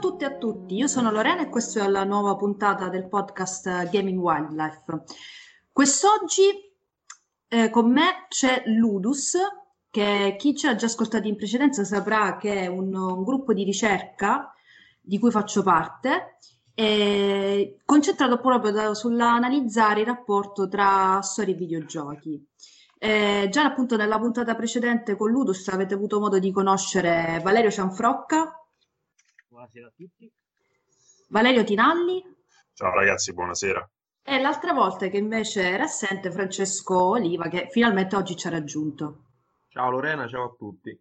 Tutti e a tutti, io sono Lorena e questa è la nuova puntata del podcast Gaming Wildlife. Quest'oggi eh, con me c'è Ludus, che chi ci ha già ascoltato in precedenza saprà che è un, un gruppo di ricerca di cui faccio parte, concentrato proprio da, sull'analizzare il rapporto tra storie e videogiochi. Eh, già appunto nella puntata precedente con Ludus avete avuto modo di conoscere Valerio Cianfrocca. Buonasera a tutti. Valerio Tinalli. Ciao ragazzi, buonasera. E l'altra volta che invece era assente Francesco Oliva, che finalmente oggi ci ha raggiunto. Ciao Lorena, ciao a tutti.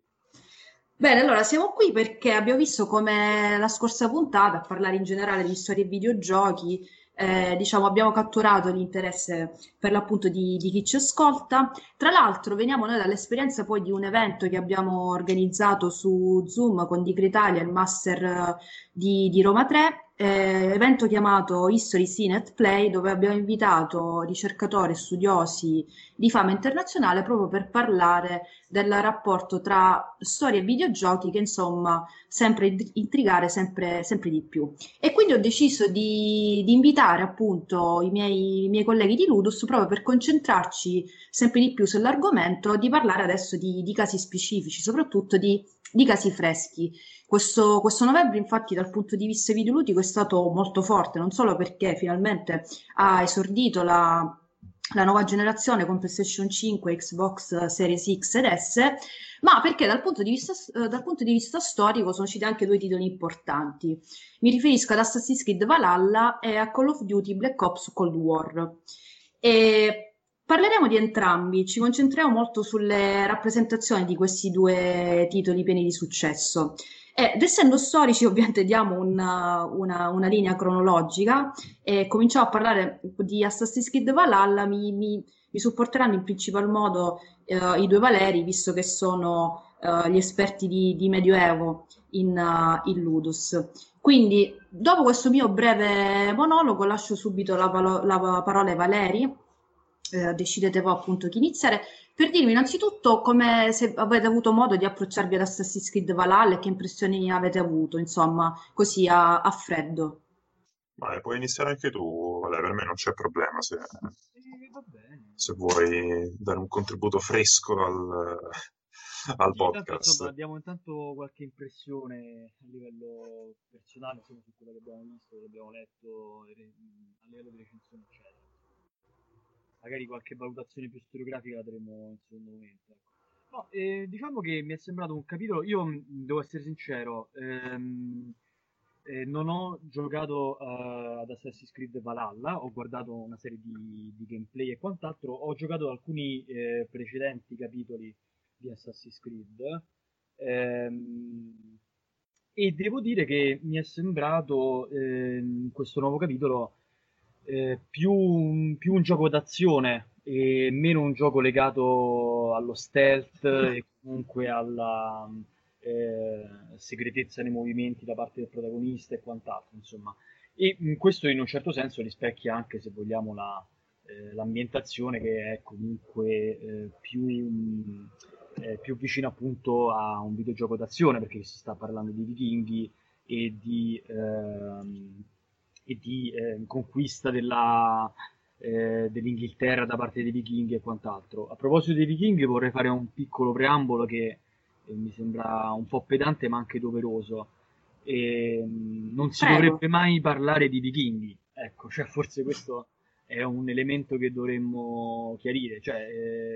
Bene, allora siamo qui perché abbiamo visto come la scorsa puntata a parlare in generale di storie e videogiochi eh, diciamo, abbiamo catturato l'interesse per l'appunto di, di, chi ci ascolta. Tra l'altro veniamo noi dall'esperienza poi di un evento che abbiamo organizzato su Zoom con Dic Italia, il master di, di Roma 3, eh, evento chiamato History Scene at Play, dove abbiamo invitato ricercatori e studiosi di fama internazionale proprio per parlare del rapporto tra storia e videogiochi che insomma sempre intrigare sempre, sempre di più. E quindi ho deciso di, di invitare appunto i miei, i miei, colleghi di Ludus proprio per concentrarci sempre di più sull'argomento, di parlare adesso di, di casi specifici, soprattutto di, di casi freschi. Questo, questo, novembre, infatti, dal punto di vista videoludico è stato molto forte, non solo perché finalmente ha esordito la, la nuova generazione con PlayStation 5, Xbox Series X ed S, ma perché dal punto, di vista, dal punto di vista storico sono usciti anche due titoli importanti. Mi riferisco ad Assassin's Creed Valhalla e a Call of Duty Black Ops Cold War. E parleremo di entrambi, ci concentriamo molto sulle rappresentazioni di questi due titoli pieni di successo. Ed essendo storici, ovviamente diamo una, una, una linea cronologica e cominciamo a parlare di Assassin's Creed Valhalla. Mi, mi, mi supporteranno in principal modo eh, i due Valeri, visto che sono eh, gli esperti di, di Medioevo in, uh, in, Ludus. Quindi, dopo questo mio breve monologo, lascio subito la, la parola ai Valeri. Eh, decidete voi appunto chi iniziare per dirmi innanzitutto come se avete avuto modo di approcciarvi ad Assassin's Creed Valhalla e che impressioni avete avuto, insomma, così a, a freddo. Vai, puoi iniziare anche tu, vale, per me non c'è problema se, se vuoi dare un contributo fresco al, al podcast. Intanto, insomma, diamo intanto qualche impressione a livello personale insomma, su quello che abbiamo visto, che abbiamo letto a livello di recensione, eccetera magari qualche valutazione più storiografica la daremo in secondo momento. Ecco. No, eh, diciamo che mi è sembrato un capitolo, io devo essere sincero, ehm, eh, non ho giocato uh, ad Assassin's Creed Valhalla, ho guardato una serie di, di gameplay e quant'altro, ho giocato alcuni eh, precedenti capitoli di Assassin's Creed ehm, e devo dire che mi è sembrato ehm, questo nuovo capitolo eh, più, più, un gioco d'azione e meno un gioco legato allo stealth e comunque alla eh, segretezza nei movimenti da parte del protagonista e quant'altro, insomma. E questo in un certo senso rispecchia anche, se vogliamo, la, eh, l'ambientazione che è comunque eh, più, eh, più vicina appunto a un videogioco d'azione, perché si sta parlando di vichinghi e di ehm, e di eh, conquista della, eh, dell'Inghilterra da parte dei vichinghi e quant'altro. A proposito dei vichinghi vorrei fare un piccolo preambolo che eh, mi sembra un po' pedante ma anche doveroso. E, mm, non si Prego. dovrebbe mai parlare di vichinghi, ecco, cioè forse questo è un elemento che dovremmo chiarire, cioè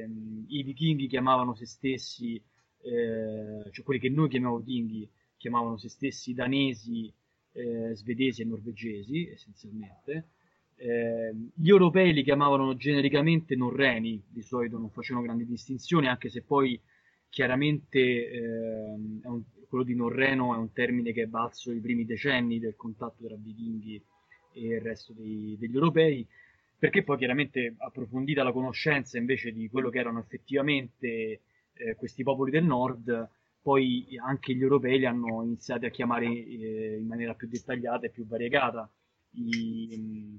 ehm, i vichinghi chiamavano se stessi, eh, cioè quelli che noi chiamiamo vichinghi, chiamavano se stessi danesi eh, svedesi e norvegesi essenzialmente. Eh, gli europei li chiamavano genericamente norreni, di solito non facevano grandi distinzioni, anche se poi chiaramente eh, un, quello di norreno è un termine che è valso i primi decenni del contatto tra vichinghi e il resto dei, degli europei, perché poi chiaramente approfondita la conoscenza invece di quello che erano effettivamente eh, questi popoli del nord, poi anche gli europei li hanno iniziati a chiamare eh, in maniera più dettagliata e più variegata. I,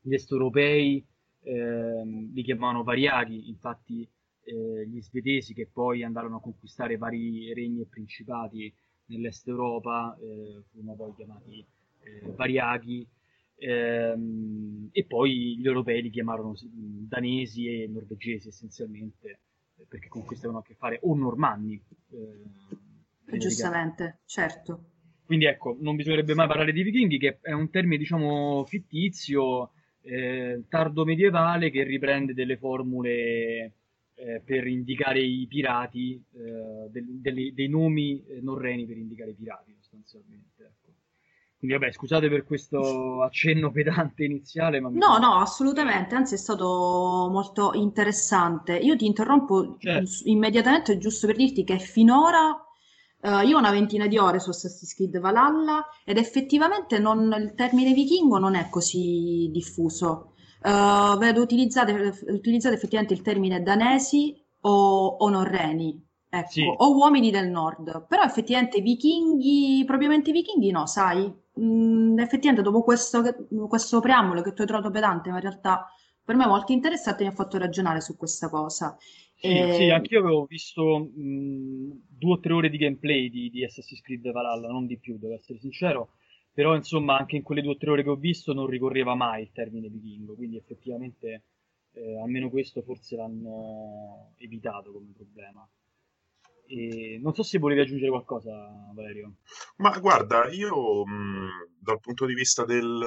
gli est europei eh, li chiamavano variaghi, infatti eh, gli svedesi che poi andarono a conquistare vari regni e principati nell'est Europa, eh, furono poi chiamati eh, variaghi, ehm, e poi gli europei li chiamarono danesi e norvegesi essenzialmente, perché con questo avevano a che fare, o normanni. Eh, Giustamente, certo. Quindi ecco, non bisognerebbe mai parlare di vichinghi, che è un termine, diciamo, fittizio, eh, tardo medievale, che riprende delle formule eh, per indicare i pirati, eh, del, delle, dei nomi eh, norreni per indicare i pirati, sostanzialmente. Quindi vabbè, scusate per questo accenno pedante iniziale, ma... No, no, assolutamente, anzi è stato molto interessante. Io ti interrompo certo. immediatamente giusto per dirti che finora Uh, io ho una ventina di ore su Assassin's Creed Valhalla ed effettivamente non, il termine vichingo non è così diffuso. Uh, vedo utilizzate, utilizzate, effettivamente il termine danesi o, o norreni, ecco, sì. o uomini del nord, però effettivamente vichinghi, propriamente vichinghi no, sai? Mm, effettivamente dopo questo, questo preambolo che tu hai trovato pedante, ma in realtà per me molto interessante mi ha fatto ragionare su questa cosa. Sì, e... sì anch'io avevo visto mh, due o tre ore di gameplay di, di Assassin's Creed Valhalla, non di più, devo essere sincero, però insomma anche in quelle due o tre ore che ho visto non ricorreva mai il termine vichingo, quindi effettivamente eh, almeno questo forse l'hanno evitato come problema. E non so se volevi aggiungere qualcosa, Valerio. Ma guarda, io mh, dal punto di vista del,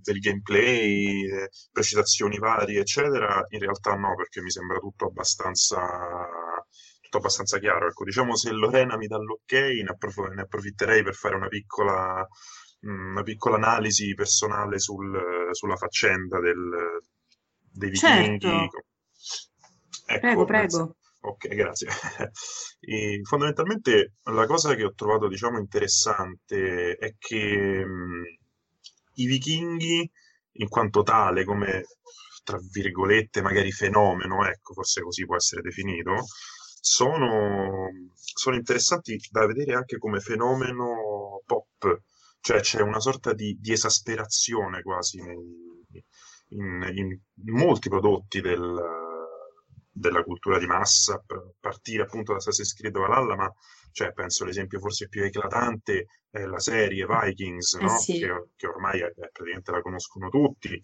del gameplay, precisazioni varie, eccetera, in realtà no, perché mi sembra tutto abbastanza, tutto abbastanza chiaro. Ecco, diciamo se Lorena mi dà l'ok, ne, approf- ne approfitterei per fare una piccola, una piccola analisi personale sul, sulla faccenda del, dei vichinghi. Certo. Ecco, prego, prego. Ok, grazie. E fondamentalmente la cosa che ho trovato, diciamo, interessante è che mh, i vichinghi, in quanto tale, come tra virgolette, magari fenomeno, ecco, forse così può essere definito, sono, sono interessanti da vedere anche come fenomeno pop, cioè c'è una sorta di, di esasperazione quasi nei, in, in molti prodotti del, della cultura di massa, a partire appunto da Assassin's Creed Valhalla, ma cioè, penso l'esempio forse più eclatante è la serie Vikings, eh no? sì. che, che, ormai è, praticamente la conoscono tutti,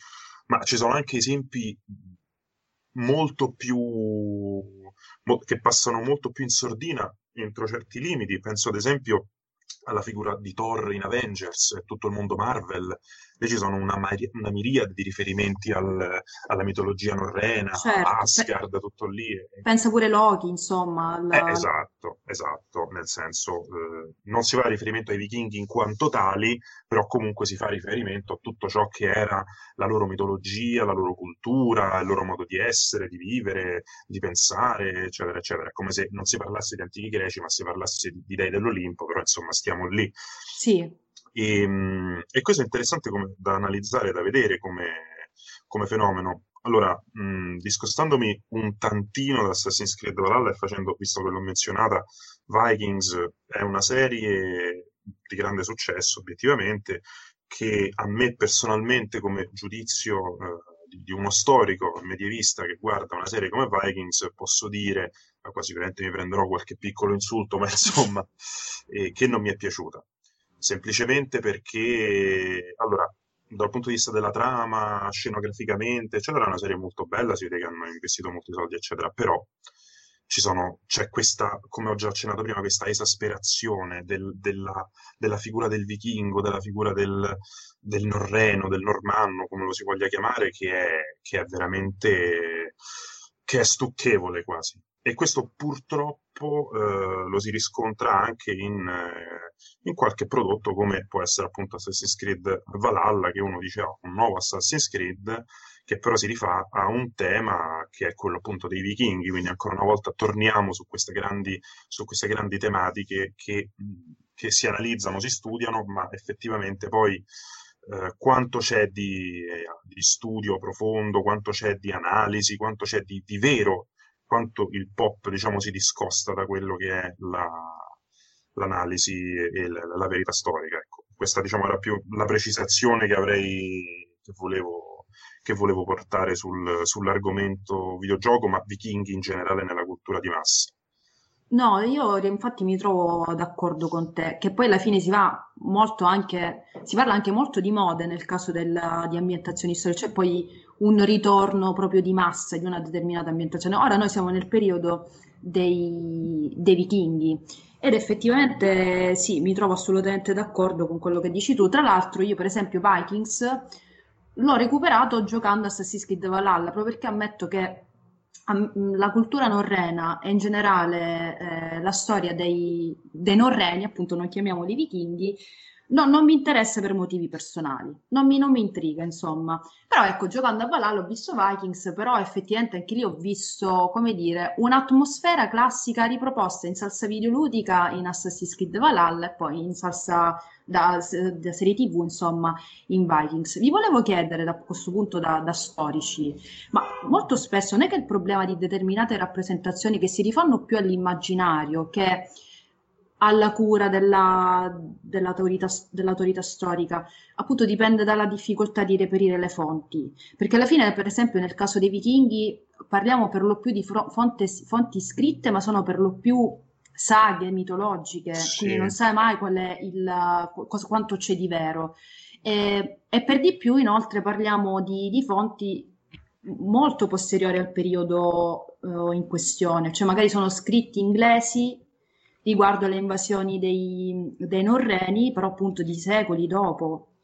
ma ci sono anche esempi molto più mo, che passano molto più in sordina entro certi limiti. Penso ad esempio alla figura di Thor in Avengers e tutto il mondo Marvel, Lì ci sono una, una miriade di riferimenti al, alla mitologia norrena, certo, Asgard, pe- tutto lì. Pensa pure Loki, insomma. Alla... Eh, esatto, esatto, nel senso eh, non si fa riferimento ai vichinghi in quanto tali, però comunque si fa riferimento a tutto ciò che era la loro mitologia, la loro cultura, il loro modo di essere, di vivere, di pensare, eccetera, eccetera. È come se non si parlasse di antichi greci, ma si parlasse di, di dei dell'Olimpo, però insomma stiamo lì. Sì. E, ehm, e questo è interessante come, da analizzare, da vedere come, come fenomeno. Allora, mh, discostandomi un tantino da Assassin's Creed Valhalla e facendo, visto che l'ho menzionata, Vikings è una serie di grande successo, obiettivamente, che a me personalmente, come giudizio eh, di, uno storico medievista che guarda una serie come Vikings, posso dire, ma qua sicuramente mi prenderò qualche piccolo insulto, ma insomma, eh, che non mi è piaciuta semplicemente perché, allora, dal punto di vista della trama, scenograficamente, eccetera, è una serie molto bella, si vede che hanno investito molti soldi, eccetera, però sono, c'è questa, come ho già accennato prima, questa esasperazione del, della, della, figura del vichingo, della figura del, del, norreno, del normanno, come lo si voglia chiamare, che è, che è veramente, che è stucchevole quasi. E questo purtroppo eh, lo si riscontra anche in, eh, in, qualche prodotto come può essere appunto Assassin's Creed Valhalla, che uno dice oh, un nuovo Assassin's Creed, che però si rifà a un tema che è quello appunto dei vichinghi, quindi ancora una volta torniamo su queste grandi, su queste grandi tematiche che, che si analizzano, si studiano, ma effettivamente poi eh, quanto c'è di, eh, di, studio profondo, quanto c'è di analisi, quanto c'è di, di vero quanto il pop diciamo, si discosta da quello che è la, l'analisi e la, la, verità storica. Ecco. Questa diciamo, era più la precisazione che avrei che volevo, che volevo portare sul, sull'argomento videogioco, ma vichinghi in generale nella cultura di massa. No, io infatti mi trovo d'accordo con te, che poi alla fine si va molto anche, si parla anche molto di mode nel caso della- di ambientazioni storiche, cioè poi un ritorno proprio di massa di una determinata ambientazione. Ora noi siamo nel periodo dei, dei vichinghi ed effettivamente sì, mi trovo assolutamente d'accordo con quello che dici tu. Tra l'altro io per esempio Vikings l'ho recuperato giocando Assassin's Creed Valhalla, proprio perché ammetto che la cultura norrena e in generale eh, la storia dei, dei norreni, appunto non chiamiamoli vichinghi, no- non mi interessa per motivi personali, non mi, non mi intriga, insomma. Però ecco, giocando a Valhalla ho visto Vikings, però effettivamente anche lì ho visto, come dire, un'atmosfera classica riproposta in salsa videoludica in Assassin's Creed Valhalla e poi in salsa da, da serie TV, insomma, in Vikings. Vi volevo chiedere da questo punto da, da storici, ma molto spesso non è che il problema di determinate rappresentazioni che si rifanno più all'immaginario che alla cura della, dell'autorità, dell'autorità storica, appunto dipende dalla difficoltà di reperire le fonti, perché alla fine, per esempio, nel caso dei vichinghi parliamo per lo più di fonte- fonti scritte, ma sono per lo più saghe mitologiche, quindi Sì. non sai mai qual è il, cosa- quanto c'è di vero. E, e per di più, inoltre, parliamo di, di fonti molto posteriori al periodo eh, in questione, cioè magari sono scritti inglesi riguardo alle invasioni dei, dei Norreni, però appunto di secoli dopo.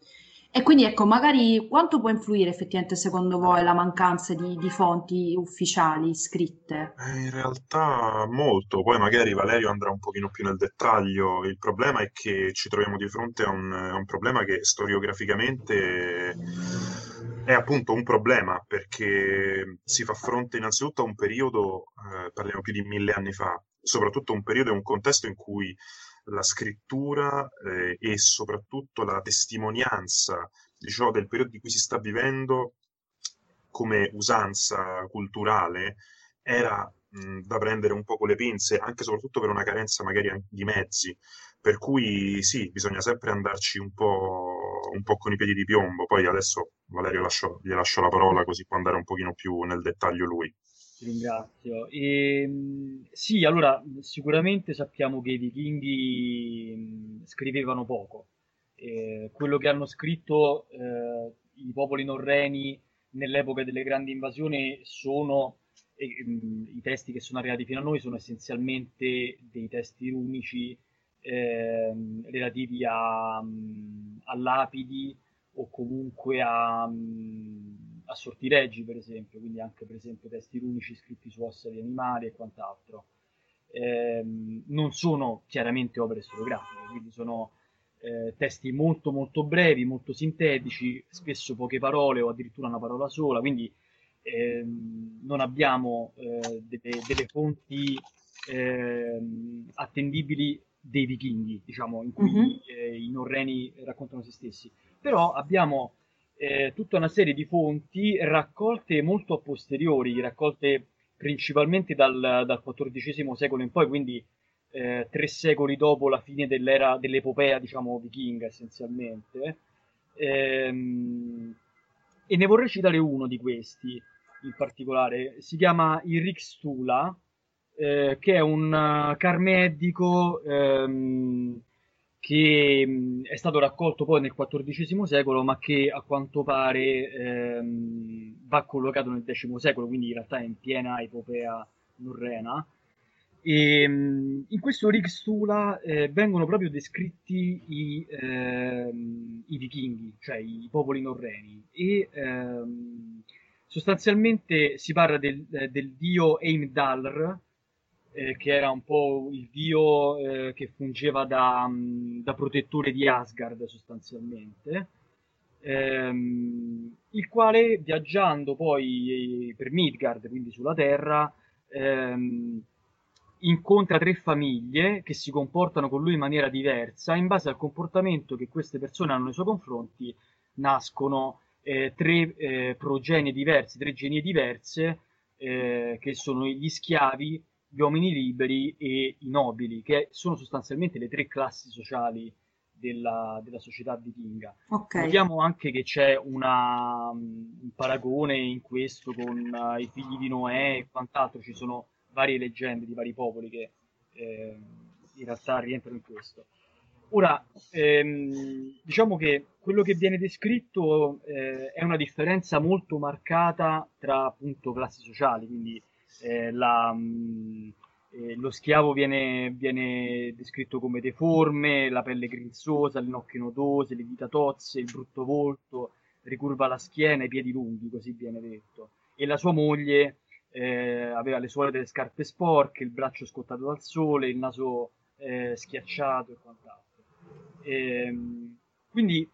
E quindi ecco, magari quanto può influire effettivamente secondo voi la mancanza di, di fonti ufficiali scritte? Eh, In realtà molto, poi magari Valerio andrà un pochino più nel dettaglio. Il problema è che ci troviamo di fronte a un, a un problema che storiograficamente è appunto un problema perché si fa fronte innanzitutto a un periodo, eh, parliamo più di mille anni fa, soprattutto un periodo e un contesto in cui la scrittura eh, e soprattutto la testimonianza di ciò del periodo di cui si sta vivendo come usanza culturale era mh, da prendere un po' con le pinze, anche e soprattutto per una carenza magari di mezzi. Per cui sì, bisogna sempre andarci un po', un po' con i piedi di piombo. Poi adesso Valerio lascio- gli lascio la parola così può andare un pochino più nel dettaglio lui. Ringrazio. Ehm, sì, allora sicuramente sappiamo che i vichinghi scrivevano poco. Eh, quello che hanno scritto eh, i popoli norreni nell'epoca delle grandi invasioni sono, e, mh, i testi che sono arrivati fino a noi sono essenzialmente dei testi runici ehm, relativi a, a lapidi o comunque a, mh, a sortileggi, per esempio, quindi anche per esempio testi runici scritti su ossa di animali e quant'altro. Ehm, non sono chiaramente opere storiografiche, quindi sono eh, testi molto molto brevi, molto sintetici, spesso poche parole o addirittura una parola sola, quindi ehm, non abbiamo eh, delle, delle fonti ehm, attendibili dei vichinghi, diciamo, in cui Mhm. eh, i norreni raccontano se stessi. Però abbiamo eh, tutta una serie di fonti raccolte molto a posteriori, raccolte principalmente dal, dal XIV secolo in poi, quindi eh, tre secoli dopo la fine dell'era dell'epopea, diciamo, vichinga essenzialmente. Ehm, e ne vorrei citare uno di questi in particolare. Si chiama il Rixtula, eh, che è un uh, carmedico ehm, che è stato raccolto poi nel XIV secolo, ma che a quanto pare ehm, va collocato nel X secolo, quindi in realtà è in piena epopea norrena. E, in questo Rixtula eh, vengono proprio descritti i, ehm, i vichinghi, cioè i popoli norreni, e ehm, sostanzialmente si parla del, del dio Heimdallr, eh, che era un po' il dio eh, che fungeva da, mh, da protettore di Asgard sostanzialmente, ehm, il quale viaggiando poi eh, per Midgard, quindi sulla Terra, ehm, incontra tre famiglie che si comportano con lui in maniera diversa, in base al comportamento che queste persone hanno nei suoi confronti, nascono eh, tre eh, progenie diverse, tre genie diverse, eh, che sono gli schiavi, gli uomini liberi e i nobili, che sono sostanzialmente le tre classi sociali della, della società vichinga. Ok. Notiamo anche che c'è una, un paragone in questo con uh, i figli di Noè e quant'altro, ci sono varie leggende di vari popoli che eh, in realtà rientrano in questo. Ora, ehm, diciamo che quello che viene descritto eh, è una differenza molto marcata tra appunto classi sociali, quindi eh, la, mh, eh, lo schiavo viene, viene, descritto come deforme, la pelle grinzosa, le nocche nodose, le dita tozze, il brutto volto, ricurva la schiena, i piedi lunghi, così viene detto. E la sua moglie eh, aveva le suole delle scarpe sporche, il braccio scottato dal sole, il naso eh, schiacciato e quant'altro. E, ehm, quindi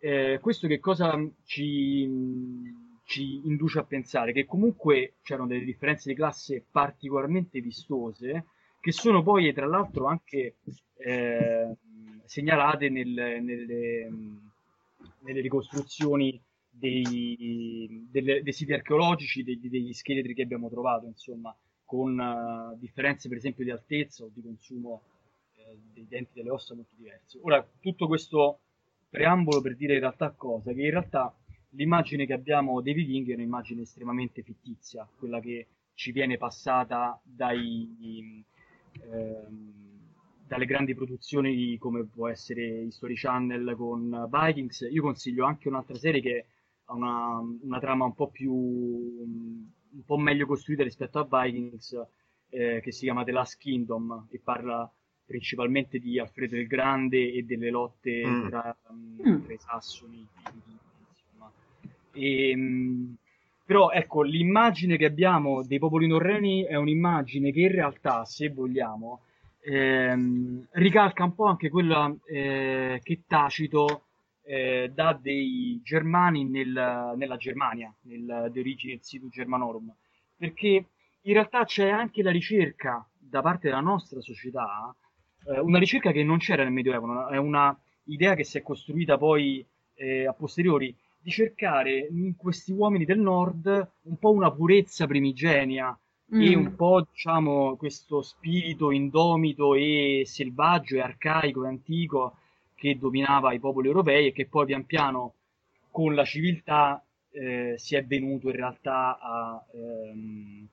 eh, questo che cosa ci, ci induce a pensare? Che comunque c'erano delle differenze di classe particolarmente vistose, che sono poi tra l'altro anche eh, segnalate nel, nelle, nelle ricostruzioni dei, delle, dei siti archeologici, degli, degli, scheletri che abbiamo trovato, insomma, con uh, differenze per esempio di altezza o di consumo eh, dei denti delle ossa molto diversi. Ora, tutto questo preambolo per dire in realtà cosa? Che in realtà l'immagine che abbiamo dei vichinghi è un'immagine estremamente fittizia, quella che ci viene passata dai, ehm, dalle grandi produzioni come può essere History Channel con Vikings. Io consiglio anche un'altra serie che ha una, una trama un po' più un po' meglio costruita rispetto a Vikings eh, che si chiama The Last Kingdom e parla principalmente di Alfredo il Grande e delle lotte mm. tra, um, tra, i sassoni insomma. E, um, però ecco l'immagine che abbiamo dei popoli norreni è un'immagine che in realtà se vogliamo ehm, ricalca un po' anche quella eh, che Tacito eh, dà dei germani nel, nella Germania, nel, di origine situ Germanorum, perché in realtà c'è anche la ricerca da parte della nostra società, eh, una ricerca che non c'era nel Medioevo, è una idea che si è costruita poi eh, a posteriori, di cercare in questi uomini del nord un po' una purezza primigenia mm. e un po' diciamo questo spirito indomito e selvaggio e arcaico e antico che dominava i popoli europei e che poi pian piano con la civiltà eh, si è venuto in realtà a, ehm,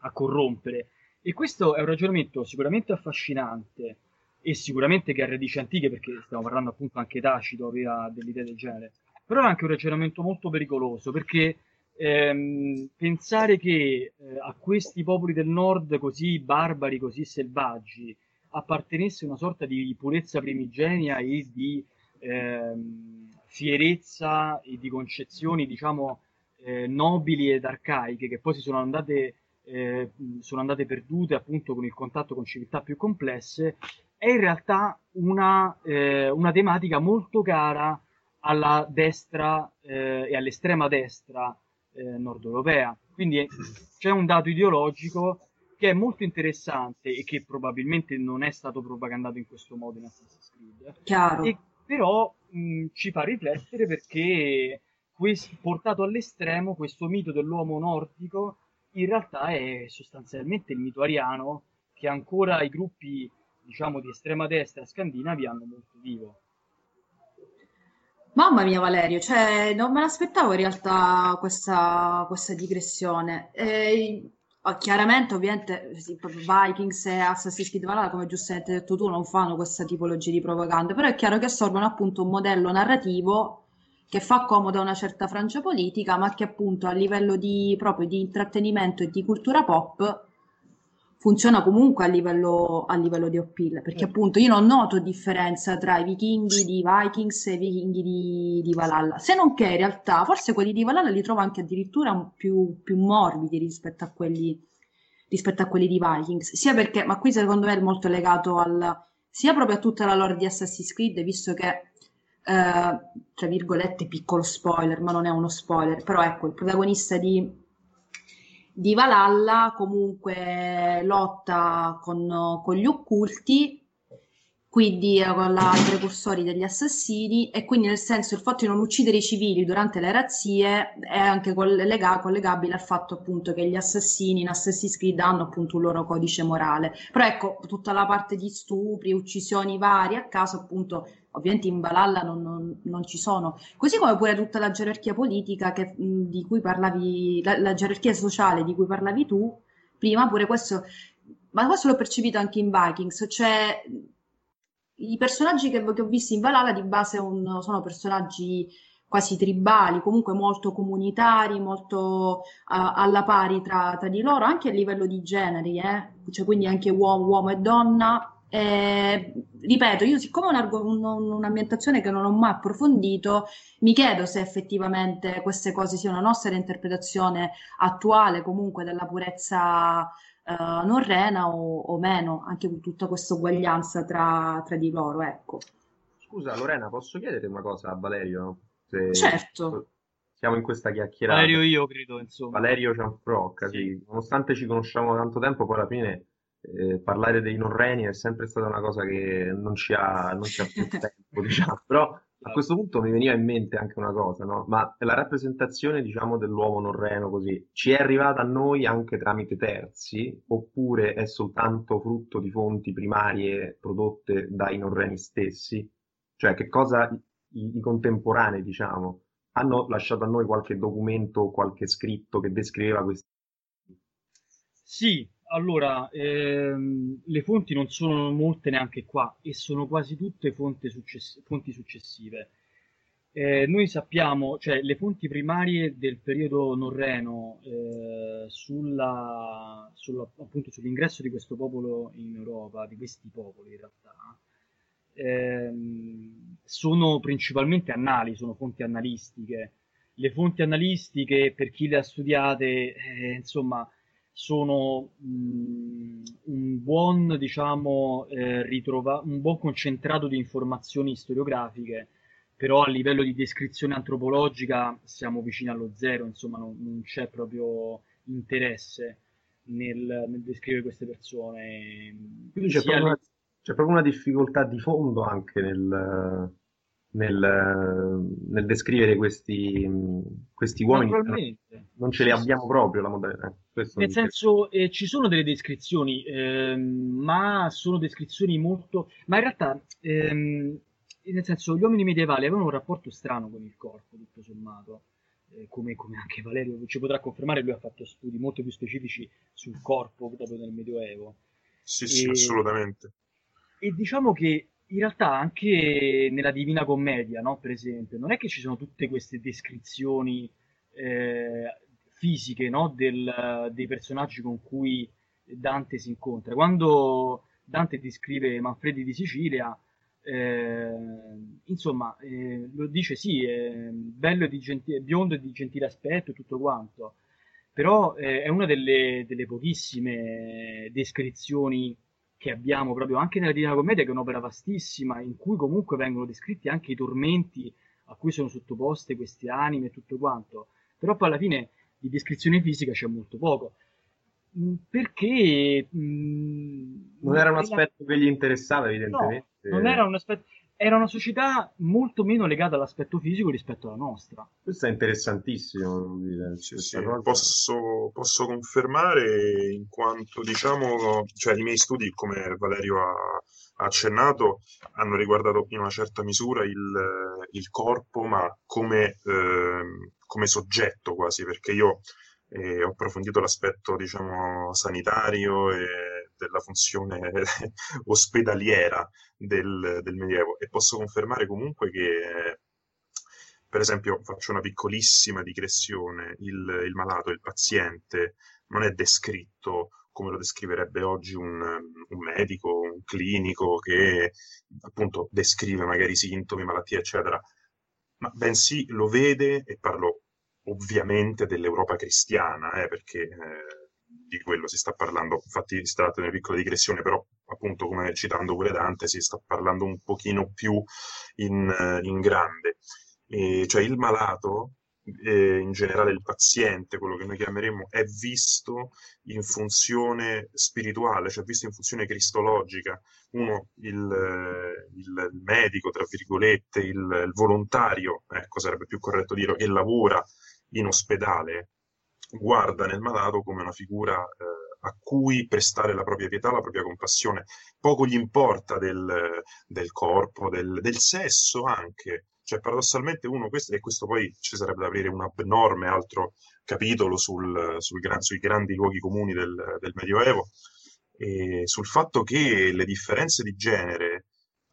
a, corrompere. E questo è un ragionamento sicuramente affascinante e sicuramente che ha radici antiche, perché stiamo parlando appunto anche Tacito aveva delle idee del genere, però è anche un ragionamento molto pericoloso, perché ehm, pensare che eh, a questi popoli del nord così barbari, così selvaggi, appartenesse una sorta di purezza primigenia e di ehm, fierezza e di concezioni, diciamo, eh, nobili ed arcaiche che poi si sono andate, eh, sono andate perdute appunto con il contatto con civiltà più complesse, è in realtà una, eh, una tematica molto cara alla destra eh, e all'estrema destra eh, nord europea. Quindi c'è un dato ideologico che è molto interessante e che probabilmente non è stato propagandato in questo modo in Assassin's Creed. Chiaro. E, però mh, ci fa riflettere perché quest- portato all'estremo questo mito dell'uomo nordico in realtà è sostanzialmente il mito ariano che ancora i gruppi diciamo di estrema destra scandinavi hanno molto vivo. Mamma mia Valerio, cioè non me l'aspettavo in realtà questa, questa digressione. Eh, Oh, chiaramente, ovviamente, Vikings e Assassin's Creed Valhalla, come giustamente hai detto tu, non fanno questa tipologia di propaganda, però è chiaro che assorbono appunto un modello narrativo che fa comodo a una certa francia politica, ma che appunto a livello di, proprio di intrattenimento e di cultura pop funziona comunque a livello, a livello di appeal, perché mm. appunto io non noto differenza tra i vichinghi di Vikings e i vichinghi di, di Valhalla, se non che in realtà forse quelli di Valhalla li trovo anche addirittura più, più morbidi rispetto a quelli rispetto a quelli di Vikings, sia perché, ma qui secondo me è molto legato al, sia proprio a tutta la lore di Assassin's Creed, visto che, eh, tra virgolette, piccolo spoiler, ma non è uno spoiler, però ecco, il protagonista di di Valhalla comunque lotta con, con gli occulti, quindi eh, con la precursori degli assassini e quindi nel senso il fatto di non uccidere i civili durante le razzie è anche collega- collegabile al fatto appunto che gli assassini in Assassin's Creed hanno appunto un loro codice morale. Però ecco, tutta la parte di stupri, uccisioni varie a caso appunto ovviamente in Valhalla non, non, non, ci sono, così come pure tutta la gerarchia politica che, di cui parlavi, la, la, gerarchia sociale di cui parlavi tu, prima pure questo ma questo l'ho percepito anche in Vikings, cioè i personaggi che, che ho visto in Valhalla di base un, sono personaggi quasi tribali, comunque molto comunitari, molto uh, alla pari tra, tra, di loro, anche a livello di generi, eh? cioè, quindi anche uomo, uomo e donna. Eh, ripeto, io siccome è un, un, un'ambientazione che non ho mai approfondito, mi chiedo se effettivamente queste cose siano una nostra interpretazione attuale comunque della purezza uh, norrena o, o, meno, anche con tutta questa uguaglianza tra, tra, di loro, ecco. Scusa Lorena, posso chiedere una cosa a Valerio? Se certo. Siamo in questa chiacchierata. Valerio io credo, insomma. Valerio Cianfrocca, sì. sì. Nonostante ci conosciamo da tanto tempo, poi alla fine eh, parlare dei norreni è sempre stata una cosa che non ci ha, non ci ha più tempo, diciamo. Però a questo punto mi veniva in mente anche una cosa, no? Ma la rappresentazione, diciamo, dell'uomo norreno così, ci è arrivata a noi anche tramite terzi, oppure è soltanto frutto di fonti primarie prodotte dai norreni stessi? Cioè, che cosa i, i contemporanei, diciamo, hanno lasciato a noi qualche documento, qualche scritto che descriveva questo? Sì, allora, ehm, le fonti non sono molte neanche qua e sono quasi tutte fonti, success- fonti successive. Eh, noi sappiamo, cioè le fonti primarie del periodo norreno eh, sulla, sulla, appunto, sull'ingresso di questo popolo in Europa, di questi popoli in realtà, ehm, sono principalmente annali, sono fonti annalistiche. Le fonti annalistiche, per chi le ha studiate, eh, insomma, sono mh, mm, un buon, diciamo, eh, ritrova- un buon concentrato di informazioni storiografiche, però a livello di descrizione antropologica siamo vicini allo zero, insomma, non, non c'è proprio interesse nel, nel, descrivere queste persone. Quindi c'è proprio, una, c'è proprio, una, difficoltà di fondo anche nel, nel, nel descrivere questi, questi uomini. Non ce li abbiamo proprio la modernità. Nel senso, eh, ci sono delle descrizioni, ehm, ma sono descrizioni molto... Ma in realtà, ehm, nel senso, gli uomini medievali avevano un rapporto strano con il corpo, tutto sommato. Eh, come, come, anche Valerio ci potrà confermare, lui ha fatto studi molto più specifici sul corpo proprio nel Medioevo. Sì, e, sì, assolutamente. E diciamo che in realtà anche nella Divina Commedia, no? per esempio, non è che ci sono tutte queste descrizioni eh, fisiche no? Del, dei personaggi con cui Dante si incontra. Quando Dante descrive Manfredi di Sicilia, eh, insomma, eh, lo dice sì, è bello e di gentile, biondo e di gentile aspetto e tutto quanto, però eh, è una delle, delle pochissime descrizioni che abbiamo proprio anche nella Divina Commedia, che è un'opera vastissima, in cui comunque vengono descritti anche i tormenti a cui sono sottoposte queste anime e tutto quanto. Però poi alla fine di descrizione fisica c'è molto poco. Mm, perché... Mh, mm, non era un aspetto la... che gli interessava, evidentemente. No, non era un aspetto era una società molto meno legata all'aspetto fisico rispetto alla nostra. Questo è interessantissimo. Sì, sì, posso, posso, confermare in quanto, diciamo, cioè i miei studi, come Valerio ha, ha accennato, hanno riguardato in una certa misura il, il corpo, ma come, eh, come, soggetto quasi, perché io eh, ho approfondito l'aspetto, diciamo, sanitario e della funzione ospedaliera del, del, Medioevo. E posso confermare comunque che, per esempio, faccio una piccolissima digressione, il, il malato, il paziente, non è descritto come lo descriverebbe oggi un, un, medico, un clinico che appunto descrive magari sintomi, malattie, eccetera, ma bensì lo vede, e parlo ovviamente dell'Europa cristiana, eh, perché eh, di quello si sta parlando. Infatti si tratta di una piccola digressione, però appunto come citando pure Dante si sta parlando un pochino più in, in grande. E cioè il malato, eh, in generale il paziente, quello che noi chiameremo, è visto in funzione spirituale, cioè visto in funzione cristologica. Uno, il, il, il medico, tra virgolette, il, il volontario, ecco sarebbe più corretto dire, che lavora in ospedale, guarda nel malato come una figura eh, a cui prestare la propria pietà, la propria compassione. Poco gli importa del, del corpo, del, del, sesso anche. Cioè, paradossalmente uno, questo, e questo poi ci sarebbe da aprire un abnorme altro capitolo sul, sul gran, sui grandi luoghi comuni del, del Medioevo, sul fatto che le differenze di genere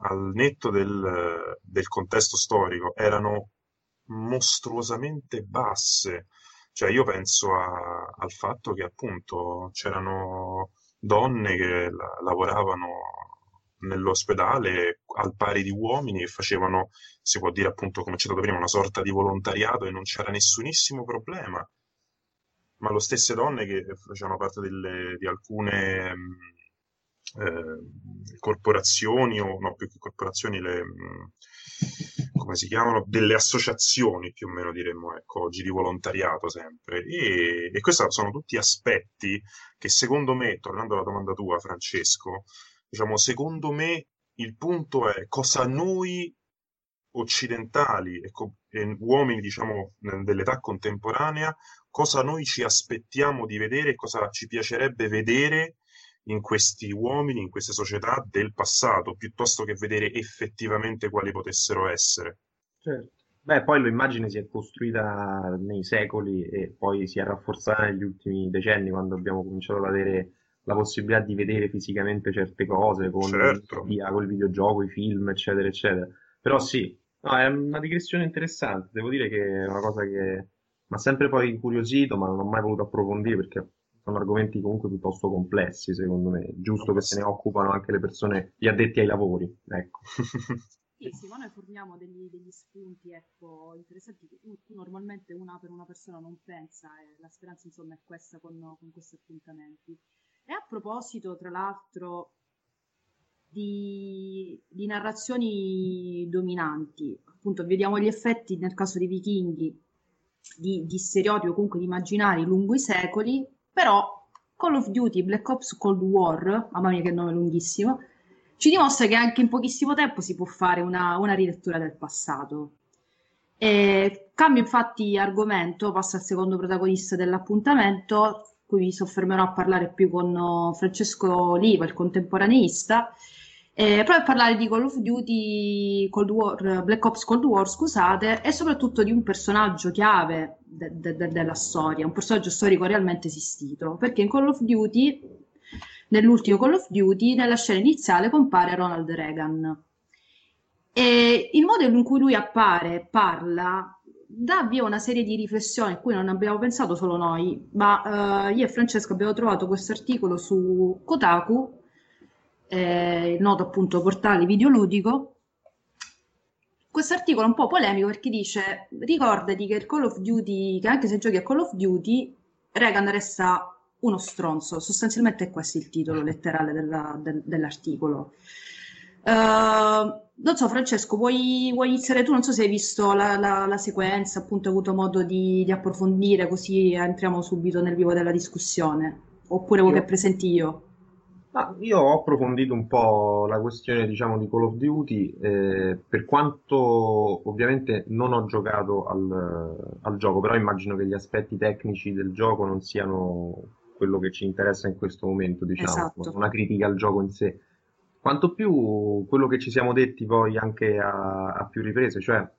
al netto del, del contesto storico erano mostruosamente basse. Cioè io penso a- al fatto che appunto c'erano donne che la- lavoravano nell'ospedale al pari di uomini e facevano, si può dire appunto come citato prima, una sorta di volontariato e non c'era nessunissimo problema. Ma lo stesse donne che facevano parte delle- di alcune eh, corporazioni, o no, più che corporazioni, le, mh, come si chiamano? Delle associazioni più o meno diremmo, ecco, oggi di volontariato sempre. E, e questi sono tutti aspetti che secondo me, tornando alla domanda tua, Francesco, diciamo, secondo me il punto è cosa noi occidentali e, co- e uomini, diciamo, dell'età contemporanea, cosa noi ci aspettiamo di vedere cosa ci piacerebbe vedere in questi uomini, in queste società del passato, piuttosto che vedere effettivamente quali potessero essere. Certo. Beh, poi l'immagine si è costruita nei secoli e poi si è rafforzata negli ultimi decenni quando abbiamo cominciato ad avere la possibilità di vedere fisicamente certe cose con Certo. via, col videogioco, i film, eccetera, eccetera. Però sì, no, è una digressione interessante. Devo dire che è una cosa che mi ha sempre poi incuriosito, ma non ho mai voluto approfondire perché sono argomenti comunque piuttosto complessi, secondo me. Giusto che se ne occupano anche le persone, gli addetti ai lavori, ecco. Sì, sì, ma noi forniamo degli, degli spunti, ecco, interessanti che tu, normalmente una per una persona non pensa e la speranza insomma è questa con, con questi appuntamenti. E a proposito, tra l'altro, di, di narrazioni dominanti, appunto, vediamo gli effetti nel caso dei vichinghi di, di stereotipi o comunque di immaginari lungo i secoli, però Call of Duty, Black Ops Cold War, mamma mia che nome lunghissimo, ci dimostra che anche in pochissimo tempo si può fare una, una rilettura del passato. E cambio infatti argomento, passo al secondo protagonista dell'appuntamento, cui mi soffermerò a parlare più con Francesco Liva, il contemporaneista, eh, proprio a parlare di Call of Duty, Cold War, Black Ops Cold War, scusate, e soprattutto di un personaggio chiave de- de- de- della storia, un personaggio storico realmente esistito, perché in Call of Duty, nell'ultimo Call of Duty, nella scena iniziale compare Ronald Reagan. E il modo in cui lui appare, parla, dà avvio a una serie di riflessioni a cui non abbiamo pensato solo noi, ma eh, io e Francesco abbiamo trovato questo articolo su Kotaku, eh, il noto appunto portale videoludico. Questo articolo è un po' polemico perché dice: Ricordati che il Call of Duty, che anche se giochi a Call of Duty, Reagan resta uno stronzo. Sostanzialmente è questo il titolo letterale della- del- dell'articolo. Eh, non so, Francesco, vuoi, vuoi iniziare tu? Non so se hai visto la, la- la sequenza, appunto, hai avuto modo di, di approfondire, così entriamo subito nel vivo della discussione. Oppure vuoi Io? che presenti io? Ma io ho approfondito un po' la questione, diciamo, di Call of Duty, eh, per quanto ovviamente non ho giocato al, al gioco, però immagino che gli aspetti tecnici del gioco non siano quello che ci interessa in questo momento, diciamo, Esatto. una critica al gioco in sé. Quanto più quello che ci siamo detti poi anche a, a più riprese, cioè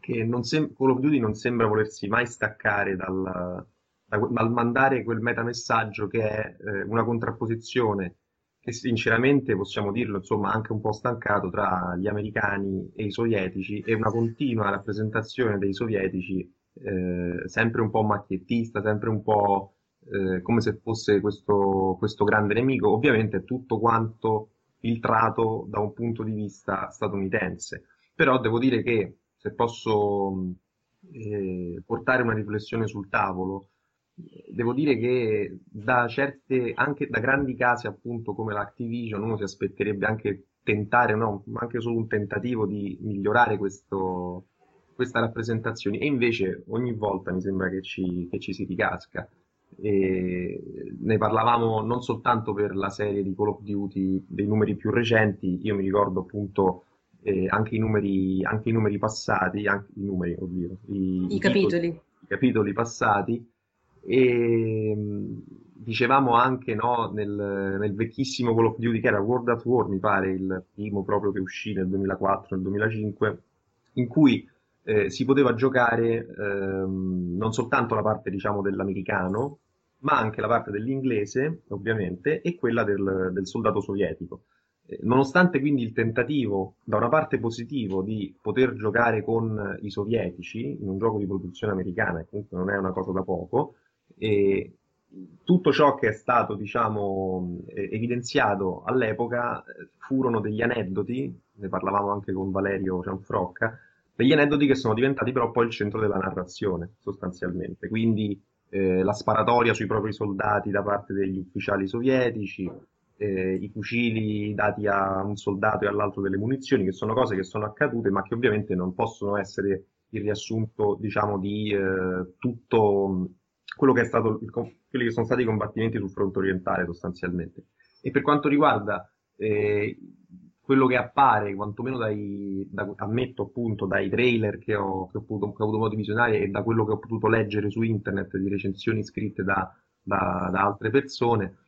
che non sem- Call of Duty non sembra volersi mai staccare dal, dal mandare quel metamessaggio che è eh, una contrapposizione che sinceramente possiamo dirlo, insomma, anche un po' stancato tra gli americani e i sovietici e una continua rappresentazione dei sovietici eh, sempre un po' macchiettista, sempre un po' eh, come se fosse questo, questo grande nemico, ovviamente tutto quanto filtrato da un punto di vista statunitense. Però devo dire che se posso eh, portare una riflessione sul tavolo, Devo dire che da certe, anche da grandi case appunto come l'Activision, uno si aspetterebbe anche tentare, no, anche solo un tentativo di migliorare questo, questa rappresentazione e invece ogni volta mi sembra che ci, che ci si ricasca. E ne parlavamo non soltanto per la serie di Call of Duty dei numeri più recenti, io mi ricordo appunto eh, anche i numeri, anche i numeri passati, anche i numeri, oddio, i, I capitoli. i capitoli passati e dicevamo anche no, nel, nel vecchissimo Call of Duty che era World at War, mi pare, il primo proprio che uscì nel 2004, nel 2005, in cui eh, si poteva giocare ehm, non soltanto la parte diciamo dell'americano, ma anche la parte dell'inglese, ovviamente, e quella del, del soldato sovietico. Eh, nonostante quindi il tentativo, da una parte positivo, di poter giocare con i sovietici in un gioco di produzione americana, che comunque non è una cosa da poco, e tutto ciò che è stato, diciamo, evidenziato all'epoca eh, furono degli aneddoti, ne parlavamo anche con Valerio Cianfrocca, degli aneddoti che sono diventati però poi il centro della narrazione, sostanzialmente. Quindi eh, la sparatoria sui propri soldati da parte degli ufficiali sovietici, eh, i fucili dati a un soldato e all'altro delle munizioni, che sono cose che sono accadute, ma che ovviamente non possono essere il riassunto, diciamo, di eh, tutto quello che è stato il, quelli che sono stati i combattimenti sul fronte orientale, sostanzialmente. E per quanto riguarda eh, quello che appare, quantomeno dai, da, ammetto appunto dai trailer che ho, che ho, avuto, che ho avuto modo di visionare e da quello che ho potuto leggere su internet di recensioni scritte da, da, da altre persone,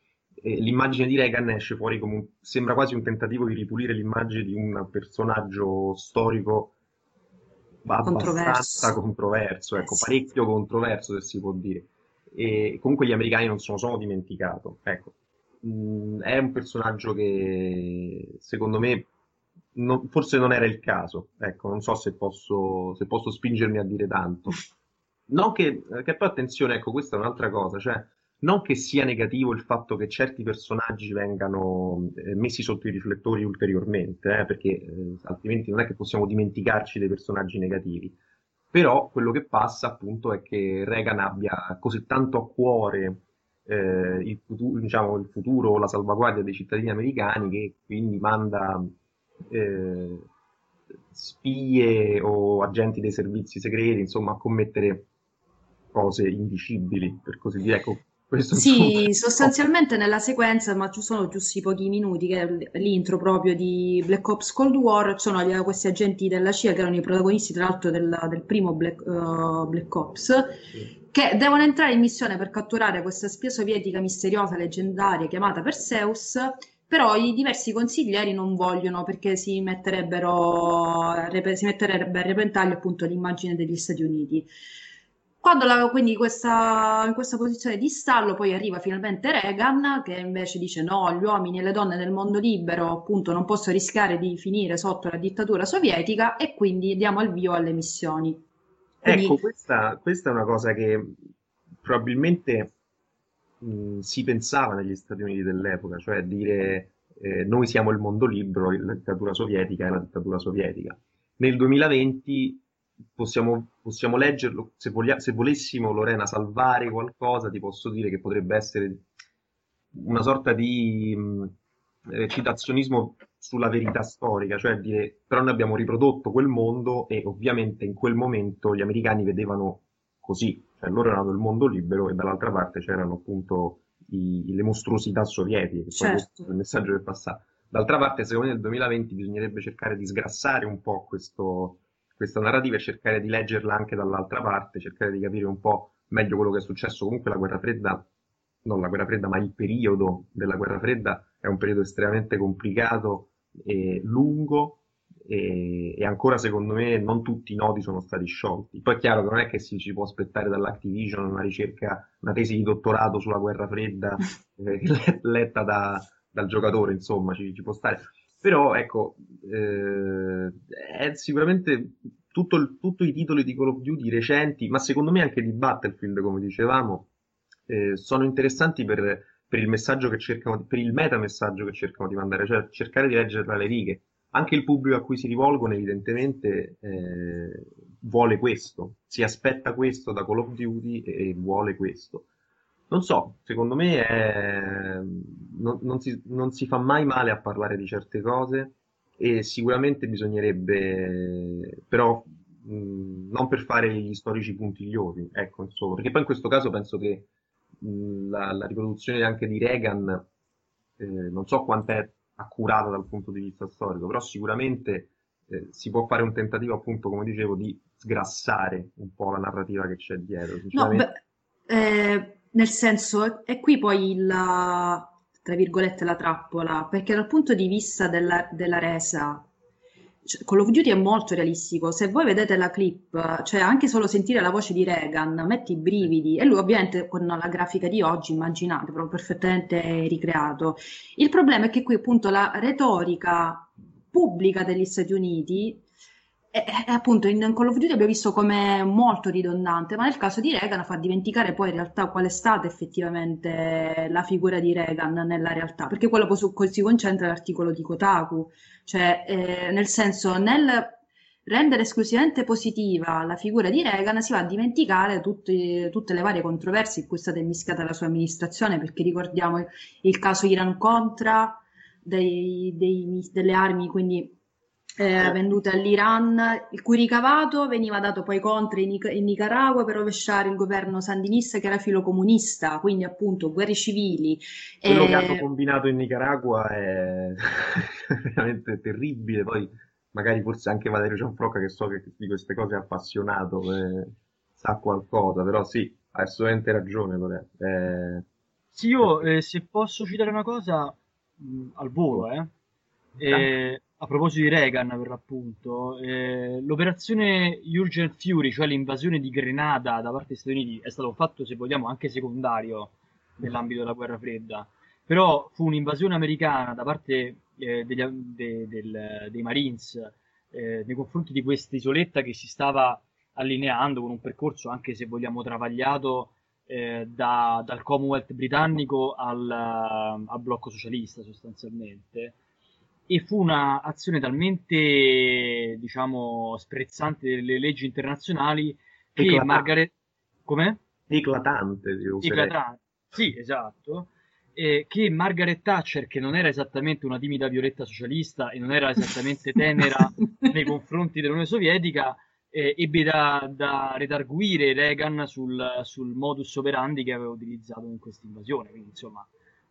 l'immagine di Reagan esce fuori come un, sembra quasi un tentativo di ripulire l'immagine di un personaggio storico abbastanza controverso, ecco, parecchio controverso se si può dire. E comunque gli americani non se lo sono dimenticato. Ecco, mh, è un personaggio che secondo me non, forse non era il caso. Ecco, non so se posso, se posso spingermi a dire tanto. Non che, che poi attenzione, ecco, questa è un'altra cosa, cioè non che sia negativo il fatto che certi personaggi vengano eh, messi sotto i riflettori ulteriormente, eh, perché eh, altrimenti non è che possiamo dimenticarci dei personaggi negativi. Però quello che passa appunto è che Reagan abbia così tanto a cuore eh, il, futuro, diciamo, il futuro, la salvaguardia dei cittadini americani che quindi manda eh, spie o agenti dei servizi segreti, insomma, a commettere cose indicibili, per così dire. Ecco, questo sì, sostanzialmente nella sequenza, ma ci sono giusti pochi minuti, che è l'intro proprio di Black Ops Cold War, ci sono questi agenti della CIA che erano i protagonisti tra l'altro del, del primo Black, uh, Black Ops, sì. che devono entrare in missione per catturare questa spia sovietica misteriosa, leggendaria, chiamata Perseus, però i diversi consiglieri non vogliono perché si metterebbero, si metterebbe a repentaglio appunto l'immagine degli Stati Uniti. Quando la, quindi questa, in questa posizione di stallo poi arriva finalmente Reagan che invece dice no, gli uomini e le donne nel mondo libero appunto non possono rischiare di finire sotto la dittatura sovietica e quindi diamo il via alle missioni. Quindi... Ecco, questa, questa, è una cosa che probabilmente mh, si pensava negli Stati Uniti dell'epoca, cioè dire eh, noi siamo il mondo libero, la dittatura sovietica è la dittatura sovietica. Nel 2020 possiamo, possiamo leggerlo, se, voglia, se volessimo Lorena salvare qualcosa, ti posso dire che potrebbe essere una sorta di mh, eh, citazionismo sulla verità storica, cioè dire però noi abbiamo riprodotto quel mondo e ovviamente in quel momento gli americani vedevano così, cioè loro erano il mondo libero e dall'altra parte c'erano appunto i, le mostruosità sovietiche, che certo. il messaggio che passa. D'altra parte, secondo me nel 2020 bisognerebbe cercare di sgrassare un po' questo, questa narrativa e cercare di leggerla anche dall'altra parte, cercare di capire un po' meglio quello che è successo. Comunque la guerra fredda, non la guerra fredda, ma il periodo della guerra fredda è un periodo estremamente complicato e lungo e, e ancora secondo me non tutti i nodi sono stati sciolti. Poi è chiaro che non è che si ci può aspettare dall'Activision una ricerca, una tesi di dottorato sulla guerra fredda eh, letta da, dal giocatore, insomma, ci, ci può stare però ecco, eh, è sicuramente tutto tutto i titoli di Call of Duty recenti, ma secondo me anche di Battlefield, come dicevamo, eh, sono interessanti per, per, il messaggio che cercano, per il metamessaggio che cercano di mandare, cioè cercare di leggere tra le righe. Anche il pubblico a cui si rivolgono, evidentemente, eh, vuole questo, si aspetta questo da Call of Duty e, e vuole questo non so, secondo me è... non, non, si, non, si, fa mai male a parlare di certe cose e sicuramente bisognerebbe, però, mh, non per fare gli storici puntigliosi, ecco, insomma, perché poi in questo caso penso che mh, la, la, riproduzione anche di Reagan, eh, non so quanto è accurata dal punto di vista storico, però sicuramente eh, si può fare un tentativo, appunto, come dicevo, di sgrassare un po' la narrativa che c'è dietro. No, beh, eh nel senso, è qui poi la, tra virgolette, la trappola, perché dal punto di vista della, della resa, cioè, Call of Duty è molto realistico. Se voi vedete la clip, cioè anche solo sentire la voce di Reagan, metti i brividi. E lui, ovviamente, con la grafica di oggi, immaginate, proprio perfettamente ricreato. Il problema è che qui, appunto, la retorica pubblica degli Stati Uniti e, e appunto in Call of Duty abbiamo visto come molto ridondante, ma nel caso di Reagan fa dimenticare poi in realtà qual è stata effettivamente la figura di Reagan nella realtà, perché quello su cui si concentra l'articolo di Kotaku, cioè eh, nel senso nel rendere esclusivamente positiva la figura di Reagan si va a dimenticare tutti, tutte le varie controversie in cui è stata immischiata la sua amministrazione, perché ricordiamo il, il caso Iran-Contra, dei, dei, delle armi, quindi eh, vendute all'Iran, il cui ricavato veniva dato poi contro in, in, Nicaragua per rovesciare il governo sandinista che era filocomunista, quindi appunto guerre civili. Quello e... che hanno combinato in Nicaragua è veramente terribile, poi magari forse anche Valerio Gianfrocca che so che di queste cose è appassionato, eh, sa qualcosa, però sì, ha assolutamente ragione Lore. Eh... Sì, io eh, se posso citare una cosa mh, al volo, eh. Eh, a proposito di Reagan, per l'appunto, eh, l'operazione Urgent Fury, cioè l'invasione di Grenada da parte degli Stati Uniti, è stato un fatto, se vogliamo, anche secondario nell'ambito della guerra fredda. Però fu un'invasione americana da parte eh, degli, de, del, dei Marines eh, nei confronti di questa isoletta che si stava allineando con un percorso, anche se vogliamo, travagliato eh, da, dal Commonwealth britannico al, al blocco socialista sostanzialmente e fu un'azione talmente, diciamo, sprezzante delle leggi internazionali che Eclatante. Margaret... Come? Eclatante, Eclatante, sì, esatto. Eh, che Margaret Thatcher, che non era esattamente una timida violetta socialista e non era esattamente tenera nei confronti dell'Unione Sovietica, eh, ebbe da, da redarguire Reagan sul, sul modus operandi che aveva utilizzato in questa invasione. Quindi, insomma,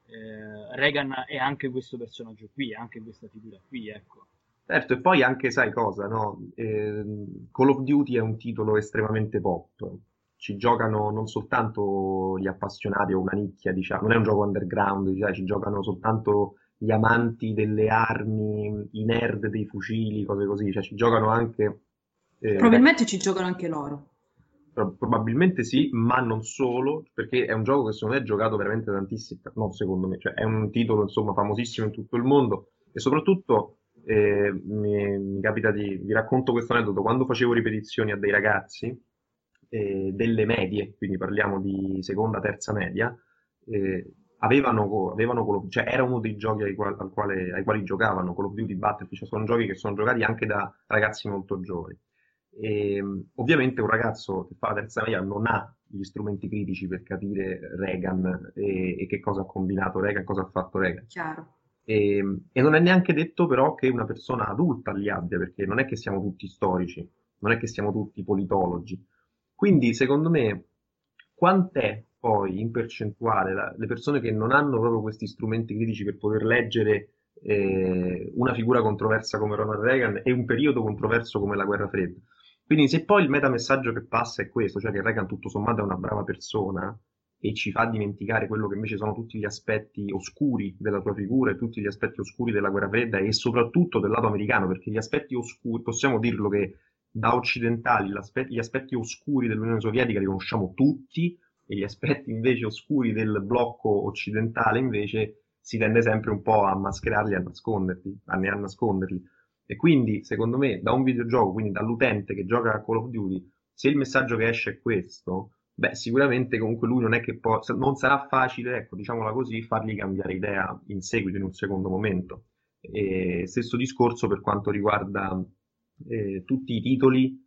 eh, Reagan è anche questo personaggio qui, è anche questa figura qui, ecco. Certo, e poi anche, sai cosa, no? Eh, Call of Duty è un titolo estremamente pop. Ci giocano non soltanto gli appassionati o una nicchia, diciamo, non è un gioco underground, diciamo, ci giocano soltanto gli amanti delle armi, i nerd dei fucili, cose così, cioè ci giocano anche... Eh, Probabilmente beh, ci giocano anche loro. Probabilmente sì, ma non solo, perché è un gioco che secondo me è giocato veramente tantissimo, no secondo me, cioè è un titolo insomma famosissimo in tutto il mondo e soprattutto eh, mi, mi, capita di, vi racconto questo aneddoto, quando facevo ripetizioni a dei ragazzi eh, delle medie, quindi parliamo di seconda, terza media, eh, avevano, avevano cioè era uno dei giochi ai quali, quale, ai quali giocavano, Call of Duty Battlefield, cioè sono giochi che sono giocati anche da ragazzi molto giovani. E, ovviamente un ragazzo che fa la terza media non ha gli strumenti critici per capire Reagan e, e che cosa ha combinato Reagan, cosa ha fatto Reagan. Chiaro. E, e, non è neanche detto però che una persona adulta li abbia, perché non è che siamo tutti storici, non è che siamo tutti politologi. Quindi, secondo me, quant'è poi in percentuale la, le persone che non hanno proprio questi strumenti critici per poter leggere eh, una figura controversa come Ronald Reagan e un periodo controverso come la guerra fredda? Quindi se poi il metamessaggio che passa è questo, cioè che Reagan tutto sommato è una brava persona e ci fa dimenticare quello che invece sono tutti gli aspetti oscuri della sua figura e tutti gli aspetti oscuri della guerra fredda e soprattutto del lato americano, perché gli aspetti oscuri, possiamo dirlo che da occidentali gli aspetti oscuri dell'Unione Sovietica li conosciamo tutti e gli aspetti invece oscuri del blocco occidentale invece si tende sempre un po' a mascherarli e a nasconderli, a, a nasconderli. E quindi, secondo me, da un videogioco, quindi dall'utente che gioca a Call of Duty, se il messaggio che esce è questo, beh, sicuramente comunque lui non è che può, non sarà facile, ecco, diciamola così, fargli cambiare idea in seguito, in un secondo momento. E stesso discorso per quanto riguarda eh, tutti i titoli,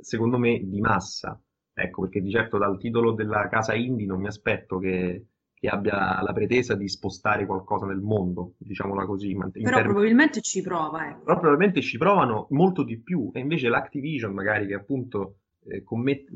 secondo me, di massa. Ecco, perché di certo dal titolo della casa indie non mi aspetto che che abbia la pretesa di spostare qualcosa nel mondo, diciamola così. Però termini... probabilmente ci prova, ecco. Però probabilmente ci provano molto di più, e invece l'Activision magari che appunto eh, commette...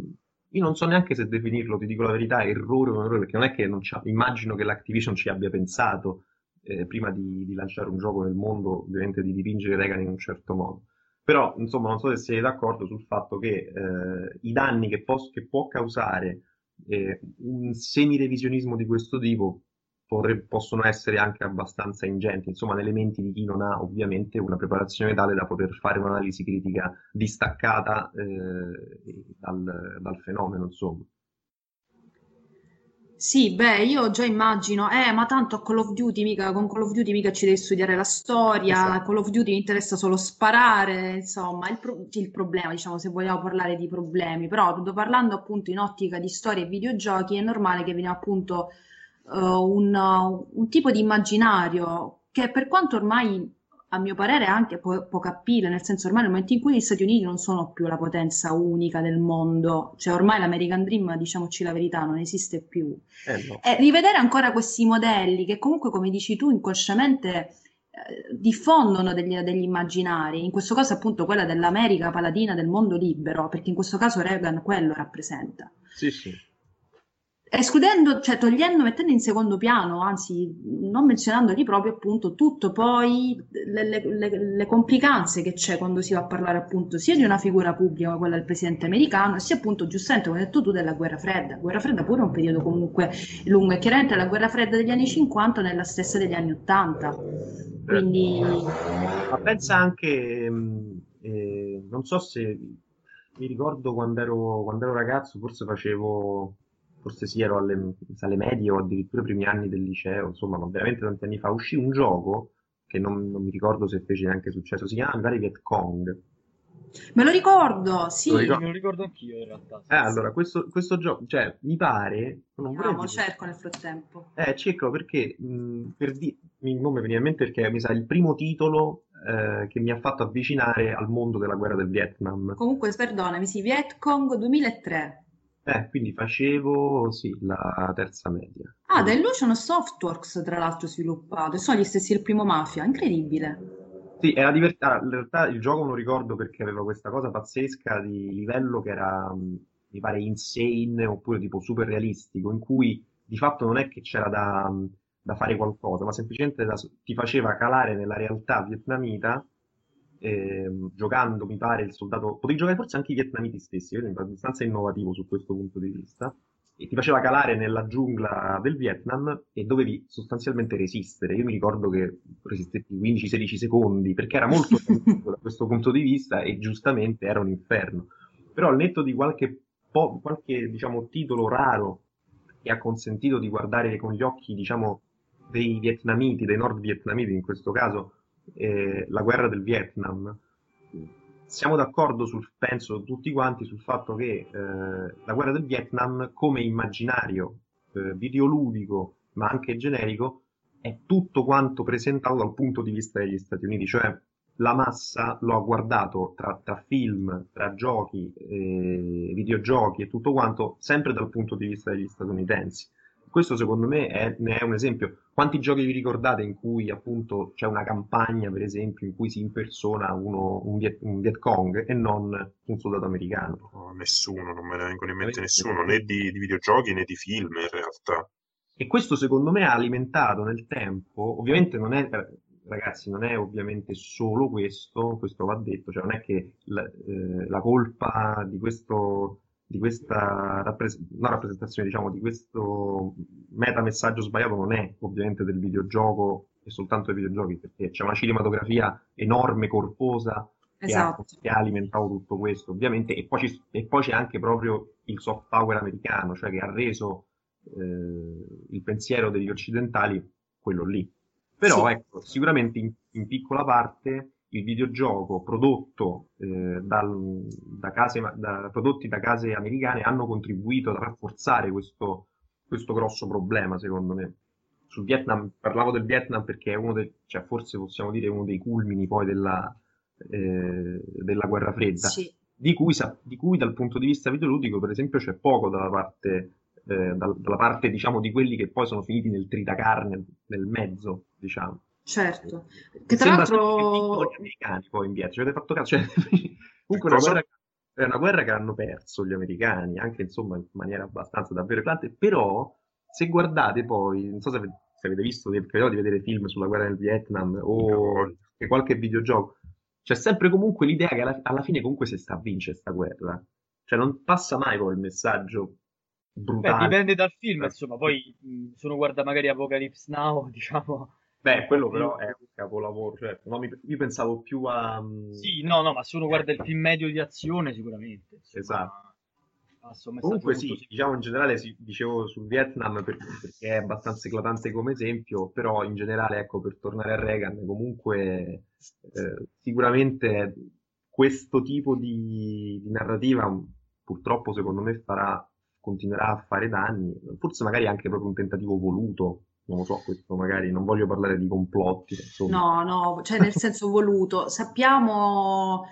Io non so neanche se definirlo, ti dico la verità, errore o errore, perché non è che non c'ha... immagino che l'Activision ci abbia pensato eh, prima di, di, lanciare un gioco nel mondo, ovviamente di dipingere Reagan in un certo modo. Però, insomma, non so se siete d'accordo sul fatto che eh, i danni che, pos- che può causare eh, un semi-revisionismo di questo tipo potre- possono essere anche abbastanza ingenti, insomma, nelle menti di chi non ha ovviamente una preparazione tale da poter fare un'analisi critica distaccata eh, dal, dal fenomeno, insomma. Sì, beh, io già immagino, eh, ma tanto a Call of Duty mica, con Call of Duty mica ci devi studiare la storia, Esatto. Call of Duty mi interessa solo sparare, insomma, il, pro- il problema, diciamo, se vogliamo parlare di problemi, però parlando appunto in ottica di storia e videogiochi, è normale che viene appunto eh, un, un tipo di immaginario che per quanto ormai a mio parere anche po- poco appeal, nel senso ormai nel momento in cui gli Stati Uniti non sono più la potenza unica del mondo, cioè ormai l'American Dream, diciamoci la verità, non esiste più. Eh no. E rivedere ancora questi modelli che comunque, come dici tu, inconsciamente eh, diffondono degli, degli immaginari, in questo caso appunto quella dell'America paladina del mondo libero, perché in questo caso Reagan quello rappresenta. Sì, sì. Escludendo, cioè togliendo, mettendo in secondo piano, anzi non menzionandoli proprio appunto tutto poi le, le- le- complicanze che c'è quando si va a parlare appunto sia di una figura pubblica come quella del presidente americano, sia appunto giustamente come hai detto tu della guerra fredda. Guerra fredda pure è un periodo comunque lungo e chiaramente la guerra fredda degli anni 50 non è la stessa degli anni 80. Quindi Ma pensa anche, mh, eh, non so se mi ricordo quando ero, quando ero ragazzo, forse facevo, forse sì, ero alle, alle medie o addirittura i primi anni del liceo, insomma, ma veramente tanti anni fa, uscì un gioco che non, non mi ricordo se fece neanche successo, si chiama, mi pare Viet Cong. me lo ricordo, Lo sì, Me ricordo. lo ricordo anch'io in realtà. Eh, allora, questo, questo gioco, cioè, mi pare, non vediamo, dire- cerco nel frattempo. Eh, cerco perché, mh, per di- mi, non mi veniva in mente perché mi sa il primo titolo eh, che mi ha fatto avvicinare al mondo della guerra del Vietnam. Comunque, perdonami, sì, Vietcong 2003. Eh, quindi facevo, sì, la terza media. Ah, da Illusion Softworks, tra l'altro, sviluppato, e sono gli stessi del primo Mafia, incredibile. Sì, era divertente. in realtà il gioco non lo ricordo perché aveva questa cosa pazzesca di livello che era, mh, mi pare, insane oppure tipo super realistico, in cui di fatto non è che c'era da, mh, da fare qualcosa, ma semplicemente da- ti faceva calare nella realtà vietnamita, ehm, giocando, mi pare, il soldato. Potevi giocare forse anche i vietnamiti stessi, quindi è abbastanza innovativo su questo punto di vista. E ti faceva calare nella giungla del Vietnam e dovevi sostanzialmente resistere. Io mi ricordo che resistetti 15-16 secondi perché era molto da questo punto di vista e giustamente era un inferno. Però al netto di qualche, po- qualche diciamo, titolo raro che ha consentito di guardare con gli occhi, diciamo, dei vietnamiti, dei nord vietnamiti in questo caso, eh, la guerra del Vietnam, siamo d'accordo sul, penso tutti quanti sul fatto che eh, la guerra del Vietnam come immaginario eh, videoludico ma anche generico è tutto quanto presentato dal punto di vista degli Stati Uniti, cioè la massa lo ha guardato tra, tra film, tra giochi, eh, videogiochi e tutto quanto sempre dal punto di vista degli statunitensi. Questo secondo me è, ne è un esempio. Quanti giochi vi ricordate in cui appunto c'è una campagna, per esempio, in cui si impersona uno, un, Viet, un Viet Cong e non un soldato americano? No, nessuno, non me ne vengono in mente nessuno, né di, di videogiochi né di film in realtà. E questo secondo me ha alimentato nel tempo, ovviamente non è, ragazzi, non è ovviamente solo questo, questo va detto, cioè non è che la, eh, la colpa di questo, di questa rappres- no, rappresentazione, diciamo, di questo metamessaggio sbagliato non è ovviamente del videogioco e soltanto dei videogiochi, perché c'è una cinematografia enorme, corposa, che ha, Esatto. che ha alimentato tutto questo, ovviamente, e poi, ci- e poi c'è anche proprio il soft power americano, cioè che ha reso eh, il pensiero degli occidentali quello lì. Però Sì. ecco, sicuramente in, in piccola parte il videogioco prodotto eh, dal- da case, da- prodotti da case americane hanno contribuito a rafforzare questo, questo grosso problema, secondo me. Sul Vietnam, parlavo del Vietnam perché è uno dei, cioè forse possiamo dire uno dei culmini poi della, eh, della guerra fredda Sì. di cui, di cui dal punto di vista videoludico, per esempio, c'è poco dalla parte, eh, dal- dalla parte, diciamo, di quelli che poi sono finiti nel tritacarne, nel mezzo, diciamo. Certo, che tra Sembra l'altro gli americani poi in Vietnam, ci avete fatto caso? Cioè, comunque è una guerra, è una guerra che hanno perso gli americani, anche insomma in maniera abbastanza davvero eclatante, però se guardate poi, non so se avete, se avete visto, credo di vedere film sulla guerra del Vietnam o anche qualche videogioco, c'è sempre comunque l'idea che alla, alla fine comunque si sta a vincere sta guerra. Cioè non passa mai poi il messaggio brutali. Beh, dipende dal film, insomma, poi se uno guarda magari Apocalypse Now, diciamo... Beh, quello però è un capolavoro, certo. No, mi- io pensavo più a... mm, Sì, no, no, ma se uno guarda il film medio di azione, sicuramente. insomma, Esatto. messaggio Comunque molto sì, diciamo in generale sì, dicevo sul Vietnam per- perché è abbastanza eclatante come esempio, però in generale, ecco, per tornare a Reagan, comunque eh, sicuramente questo tipo di, di narrativa purtroppo secondo me farà, continuerà a fare danni, forse magari anche proprio un tentativo voluto, non lo so, questo magari non voglio parlare di complotti, insomma. No, no, cioè nel senso voluto. Sappiamo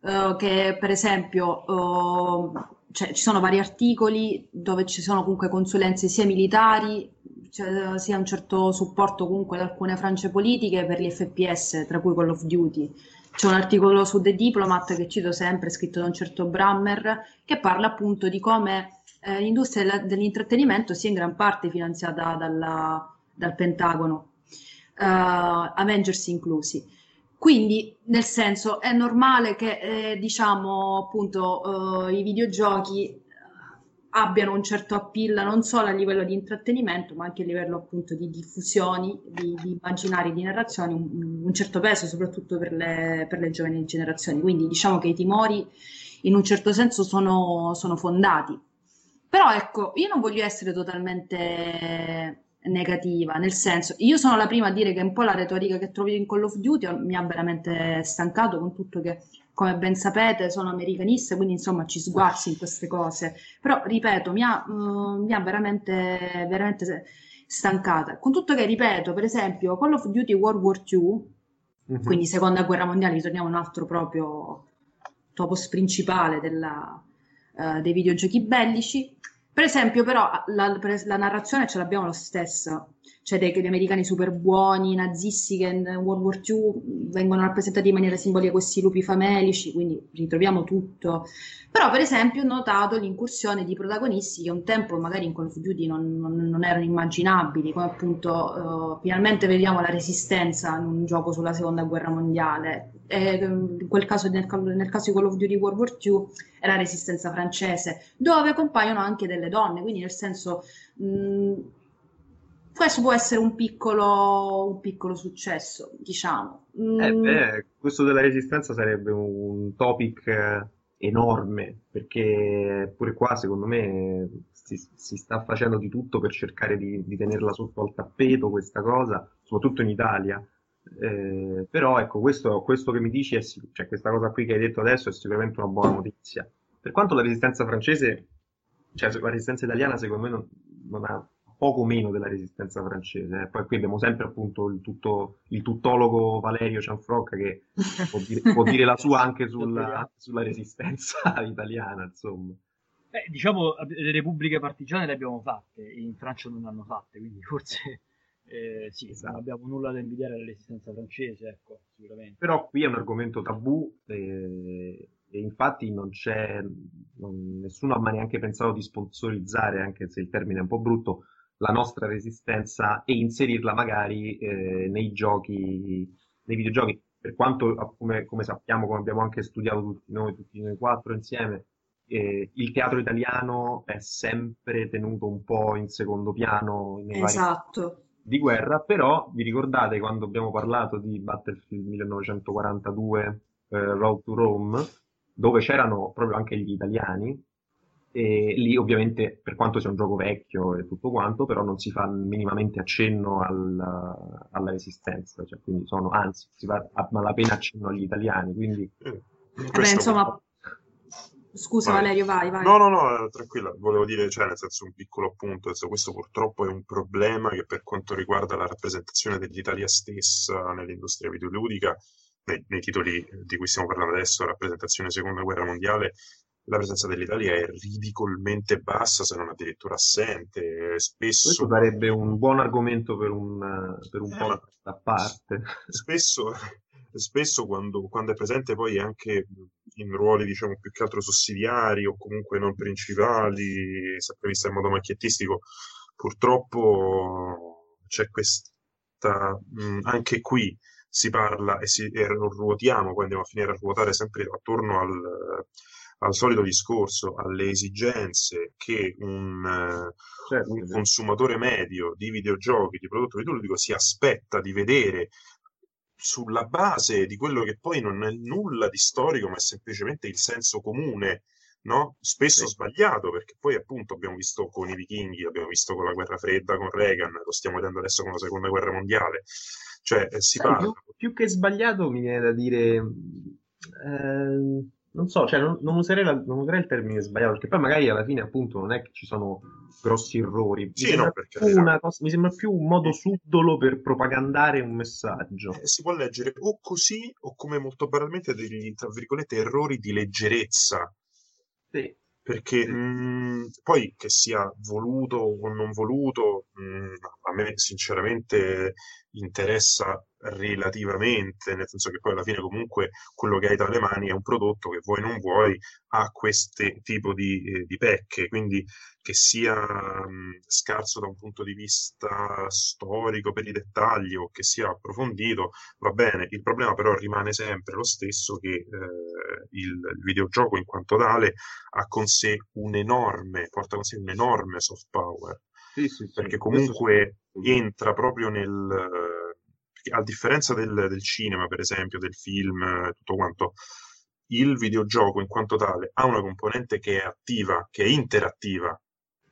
eh, che per esempio eh, cioè, ci sono vari articoli dove ci sono comunque consulenze sia militari, cioè, sia un certo supporto comunque da alcune frange politiche per gli FPS, tra cui Call of Duty. C'è un articolo su The Diplomat che cito sempre, scritto da un certo Brammer, che parla appunto di come eh, l'industria dell'intrattenimento sia in gran parte finanziata dalla- dal Pentagono, eh, Avengers inclusi. Quindi, nel senso, è normale che, eh, diciamo, appunto, eh, i videogiochi eh, abbiano un certo appeal non solo a livello di intrattenimento, ma anche a livello appunto di diffusioni, di, di immaginari, di narrazioni, un, un certo peso soprattutto per le, per le giovani generazioni. Quindi diciamo che i timori in un certo senso sono, sono fondati. Però ecco, io non voglio essere totalmente negativa, nel senso, io sono la prima a dire che un po' la retorica che trovi in Call of Duty mi ha veramente stancato, con tutto che, come ben sapete, sono americanista, quindi insomma ci sguazzi in queste cose. Però, ripeto, mi ha, mm, mi ha veramente, veramente stancata. Con tutto che, ripeto, per esempio, Call of Duty World War II, Mhm. quindi seconda guerra mondiale, ritorniamo a un altro proprio topos principale della, eh, dei videogiochi bellici. Per esempio, però, la, la narrazione ce l'abbiamo lo stesso. Cioè, dei, degli americani super buoni, nazisti che in World War II vengono rappresentati in maniera simbolica questi lupi famelici, quindi ritroviamo tutto. Però, per esempio, ho notato l'incursione di protagonisti che un tempo magari in Call of Duty non, non- non erano immaginabili, come appunto, eh, finalmente vediamo la resistenza in un gioco sulla seconda guerra mondiale. E, in quel caso, nel, nel caso di Call of Duty World War II, è la resistenza francese, dove compaiono anche delle donne, quindi nel senso, mh, questo può essere un piccolo, un piccolo successo, diciamo. Eh, Mm, beh, questo della resistenza sarebbe un topic eh, enorme, perché pure qua, secondo me, si, si sta facendo di tutto per cercare di, di tenerla sotto al tappeto questa cosa, soprattutto in Italia. Eh, però ecco, questo, questo che mi dici, è, cioè questa cosa qui che hai detto adesso è sicuramente una buona notizia. Per quanto la resistenza francese, cioè la resistenza italiana, secondo me non, non ha poco meno della resistenza francese. eh. Poi qui abbiamo sempre appunto il, tutto, il tuttologo Valerio Cianfrocca che può dire, può dire la sua anche sulla, sulla resistenza italiana, insomma. Beh, diciamo, le repubbliche partigiane le abbiamo fatte, in Francia non le hanno fatte, quindi forse eh, sì, Esatto. non abbiamo nulla da invidiare alla resistenza francese, ecco, sicuramente. Però qui è un argomento tabù e, e infatti non c'è, non- nessuno ha mai neanche pensato di sponsorizzare, anche se il termine è un po' brutto, la nostra resistenza e inserirla magari eh, nei giochi, nei videogiochi. Per quanto, come, come sappiamo, come abbiamo anche studiato tutti noi, tutti noi quattro insieme, eh, il teatro italiano è sempre tenuto un po' in secondo piano nei vari esatto. di guerra, però vi ricordate quando abbiamo parlato di Battlefield 1942, eh, Road to Rome, dove c'erano proprio anche gli italiani, e lì ovviamente per quanto sia un gioco vecchio e tutto quanto, però non si fa minimamente accenno al- alla resistenza, cioè, quindi sono, anzi, si fa a malapena accenno agli italiani, quindi Eh, Vabbè, questo- insomma, scusa Vai. Valerio, vai, vai. No, no, no, eh, tranquilla, volevo dire, cioè, nel senso, un piccolo appunto, questo purtroppo è un problema che per quanto riguarda la rappresentazione dell'Italia stessa nell'industria videoludica, nei, nei titoli di cui stiamo parlando adesso, rappresentazione seconda guerra mondiale, la presenza dell'Italia è ridicolmente bassa, se non addirittura assente, spesso... questo sarebbe un buon argomento per un, per un Eh, podcast a parte. spesso, spesso quando, quando è presente poi anche in ruoli diciamo più che altro sussidiari o comunque non principali, sempre vista in modo macchiettistico, purtroppo c'è questa, mh, anche qui si parla e, si, e ruotiamo, poi andiamo a finire a ruotare sempre attorno al, al solito discorso, alle esigenze che un, eh, certo, un consumatore medio di videogiochi, di prodotto videoludico si aspetta di vedere sulla base di quello che poi non è nulla di storico, ma è semplicemente il senso comune no? spesso sì. sbagliato, perché poi appunto abbiamo visto con i vichinghi, abbiamo visto con la guerra fredda, con Reagan, lo stiamo vedendo adesso con la seconda guerra mondiale. Cioè, eh, si Sai, parla... Più, più, che sbagliato mi viene da dire... Eh, non so, cioè non, non, userei la, non, userei il termine sbagliato, perché poi magari alla fine appunto non è che ci sono grossi errori. Mi, sì, sembra, no, più cosa, mi sembra più un modo subdolo per propagandare un messaggio. Eh, si può leggere o così o come molto banalmente degli, tra virgolette, errori di leggerezza sì. Perché sì. mh, poi che sia voluto o non voluto, mh, a me sinceramente interessa relativamente, nel senso che poi alla fine comunque quello che hai tra le mani è un prodotto che vuoi non vuoi ha questo tipo di, eh, di, pecche, quindi che sia mh, scarso da un punto di vista storico per i dettagli o che sia approfondito, va bene, il problema però rimane sempre lo stesso che eh, il, il, videogioco in quanto tale ha con sé un enorme, porta con sé un enorme soft power. Sì, sì, perché comunque entra proprio nel a differenza del, del, cinema, per esempio, del film, tutto quanto, il videogioco in quanto tale ha una componente che è attiva, che è interattiva,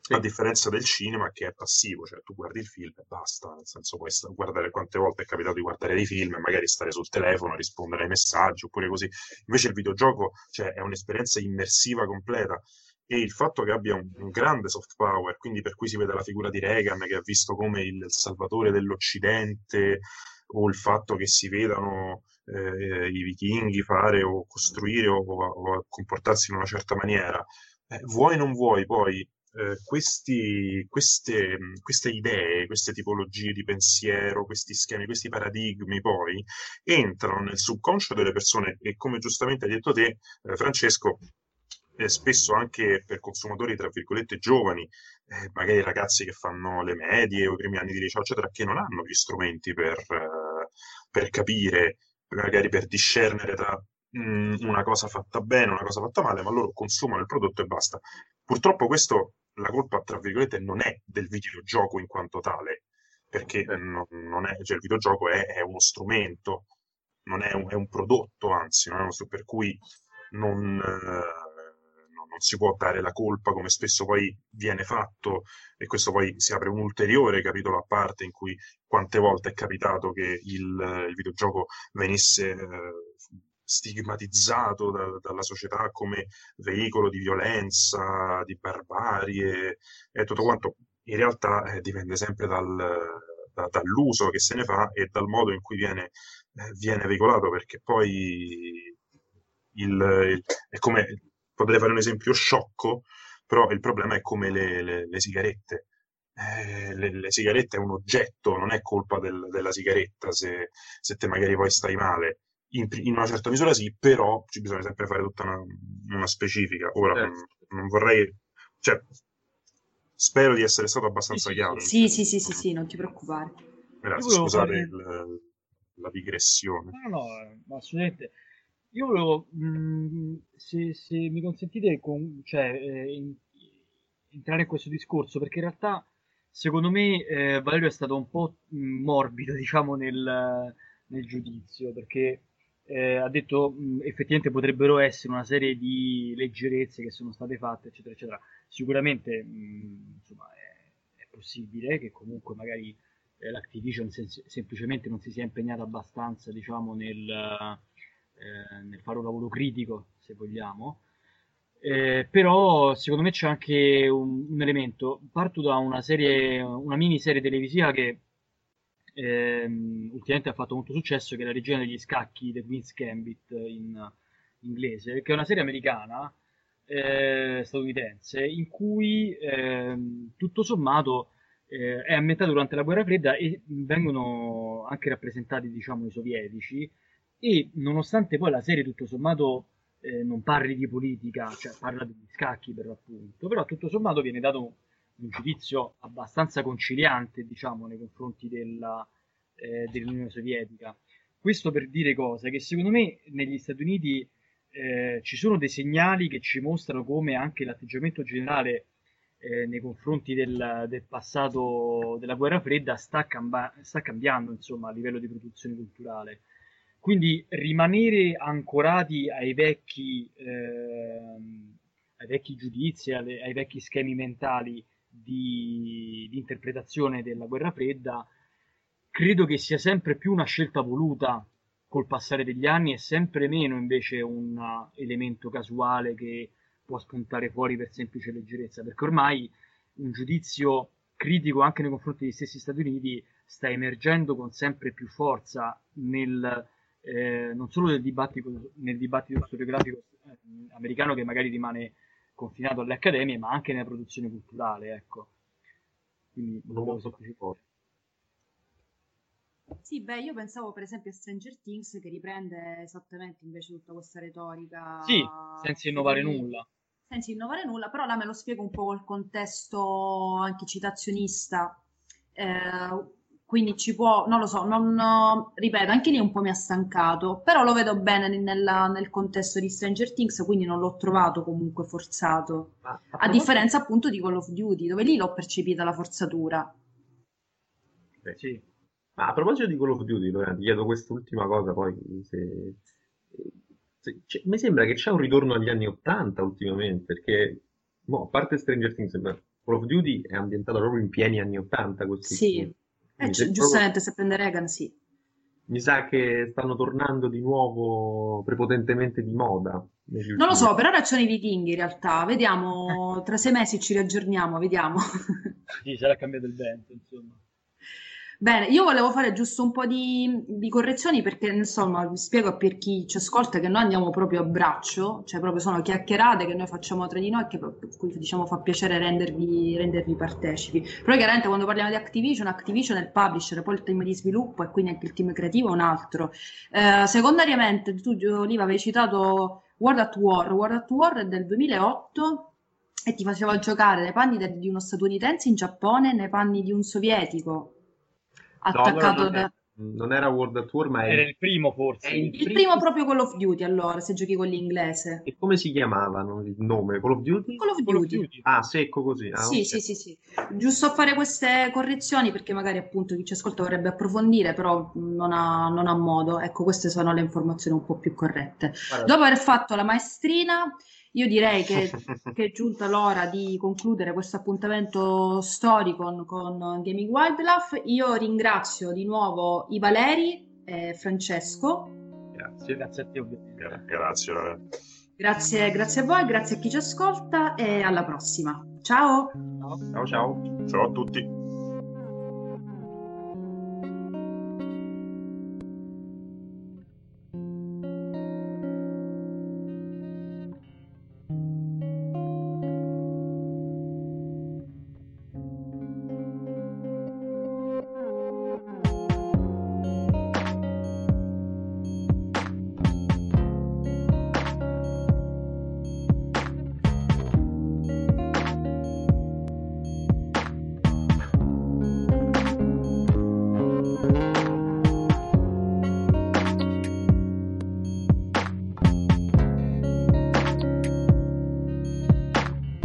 sì. a differenza del cinema che è passivo, cioè tu guardi il film e basta, nel senso puoi guardare quante volte è capitato di guardare dei film e magari stare sul telefono, rispondere ai messaggi oppure così. Invece il videogioco cioè, è un'esperienza immersiva completa e il fatto che abbia un, un, grande soft power, quindi per cui si vede la figura di Reagan che ha visto come il salvatore dell'Occidente, o il fatto che si vedano eh, i vichinghi fare o costruire o, o, comportarsi in una certa maniera, eh, vuoi o non vuoi poi eh, questi, queste, queste, idee, queste tipologie di pensiero, questi schemi, questi paradigmi poi entrano nel subconscio delle persone e come giustamente hai detto te, eh, Francesco, eh, spesso anche per consumatori, tra virgolette, giovani, eh, magari ragazzi che fanno le medie o i primi anni di liceo, eccetera, che non hanno gli strumenti per, eh, per capire, magari per discernere tra mh, mm, una cosa fatta bene, una cosa fatta male, ma loro consumano il prodotto e basta. Purtroppo questo, la colpa, tra virgolette, non è del videogioco in quanto tale, perché non, non è, cioè il videogioco è, è uno strumento, non è un, è un, prodotto, anzi, non è uno strumento per cui non... Eh, non si può dare la colpa come spesso poi viene fatto e questo poi si apre un ulteriore capitolo a parte in cui quante volte è capitato che il, il videogioco venisse eh, stigmatizzato da, dalla società come veicolo di violenza, di barbarie e tutto quanto. In realtà eh, dipende sempre dal, da, dall'uso che se ne fa e dal modo in cui viene, eh, viene veicolato, perché poi il, il, è come potrei fare un esempio sciocco, però il problema è come le, le, le sigarette. Eh, le, le, sigarette è un oggetto, non è colpa del, della sigaretta se, se, te magari poi stai male. In, in, una certa misura sì, però ci bisogna sempre fare tutta una, una specifica. Ora certo. non, non, vorrei, cioè, spero di essere stato abbastanza sì, chiaro. Sì, sì, sì, sì, sì, non ti preoccupare. Grazie, scusate fare... il, la digressione. No, no, assolutamente. Io volevo, mh, mm, se, se mi consentite, con, cioè, eh, in, entrare in questo discorso, perché in realtà, secondo me, eh, Valerio è stato un po' mm, morbido, diciamo, nel, nel giudizio, perché eh, ha detto mh, mm, effettivamente potrebbero essere una serie di leggerezze che sono state fatte, eccetera, eccetera. Sicuramente, mh, insomma, è, è, possibile che comunque magari eh, l'Activision sem- semplicemente non si sia impegnata abbastanza, diciamo, nel eh, nel fare un lavoro critico, se vogliamo. Eh, però secondo me c'è anche un, un, elemento. Parto da una serie, una miniserie televisiva che ehm, ultimamente ha fatto molto successo, che è la regina degli scacchi, The Queen's Gambit in inglese, che è una serie americana, eh, statunitense, in cui ehm, tutto sommato eh, è ambientata durante la guerra fredda e vengono anche rappresentati, diciamo, i sovietici e nonostante poi la serie tutto sommato eh, non parli di politica, cioè parla di scacchi per l'appunto, però tutto sommato viene dato un giudizio abbastanza conciliante, diciamo, nei confronti della, eh, dell'Unione Sovietica. Questo per dire cosa? Che secondo me negli Stati Uniti eh, ci sono dei segnali che ci mostrano come anche l'atteggiamento generale eh, nei confronti del, del, passato della guerra fredda sta, camba- sta cambiando insomma, a livello di produzione culturale. Quindi rimanere ancorati ai vecchi, eh, ai vecchi giudizi, alle, ai vecchi schemi mentali di, di, interpretazione della guerra fredda, credo che sia sempre più una scelta voluta col passare degli anni e sempre meno invece un elemento casuale che può spuntare fuori per semplice leggerezza, perché ormai un giudizio critico anche nei confronti degli stessi Stati Uniti sta emergendo con sempre più forza nel, eh, non solo nel dibattito, nel dibattito storiografico eh, americano che magari rimane confinato alle accademie, ma anche nella produzione culturale, ecco. Quindi non lo so più forte. Sì, beh, io pensavo per esempio a Stranger Things che riprende esattamente invece tutta questa retorica. Sì, senza innovare nulla senza innovare nulla, però là me lo spiego un po' col contesto anche citazionista. Eh, quindi ci può, non lo so, non, ripeto, anche lì un po' mi ha stancato, però lo vedo bene nella, nel contesto di Stranger Things, quindi non l'ho trovato comunque forzato, a, a differenza appunto di Call of Duty, dove lì l'ho percepita la forzatura. Beh, sì. Ma a proposito di Call of Duty, ti chiedo quest'ultima cosa, poi se c- mi sembra che c'è un ritorno agli anni 80 ultimamente, perché boh, a parte Stranger Things, Call of Duty è ambientato proprio in pieni anni 80. Così. Sì, eh, c- giustamente se prende Reagan, sì. Mi sa che stanno tornando di nuovo prepotentemente di moda. Non lo so, per ora c'erano i vichinghi in realtà. Vediamo, tra sei mesi ci riaggiorniamo, vediamo. Sì, sarà cambiato il vento, insomma. Bene, io volevo fare giusto un po' di, di, correzioni perché insomma vi spiego per chi ci ascolta che noi andiamo proprio a braccio, cioè proprio sono chiacchierate che noi facciamo tra di noi e che diciamo fa piacere rendervi, rendervi partecipi. Però chiaramente quando parliamo di Activision, Activision è il publisher, poi il team di sviluppo e quindi anche il team creativo è un altro. Eh, secondariamente, tu Oliva avevi citato World at War, World at War è del 2008 e ti faceva giocare nei panni di uno statunitense in Giappone, nei panni di un sovietico attaccato no, da... Non era World at War, ma era il primo forse. Il, il, primo proprio Call of Duty, allora, se giochi con l'inglese. E come si chiamavano il nome? Call of Duty? Call of Duty. Call of Duty. Ah, secco così. Ah, sì, okay. sì, sì, sì. Giusto a fare queste correzioni perché magari appunto chi ci ascolta vorrebbe approfondire, però non ha, non ha modo. Ecco, queste sono le informazioni un po' più corrette. Guarda. Dopo aver fatto la maestrina io direi che, che, è giunta l'ora di concludere questo appuntamento storico con, con Gaming Wildlife. Io ringrazio di nuovo i Valeri e Francesco. Grazie, grazie a te. Grazie, grazie, grazie a voi, grazie a chi ci ascolta e alla prossima. Ciao. Ciao ciao. Ciao a tutti.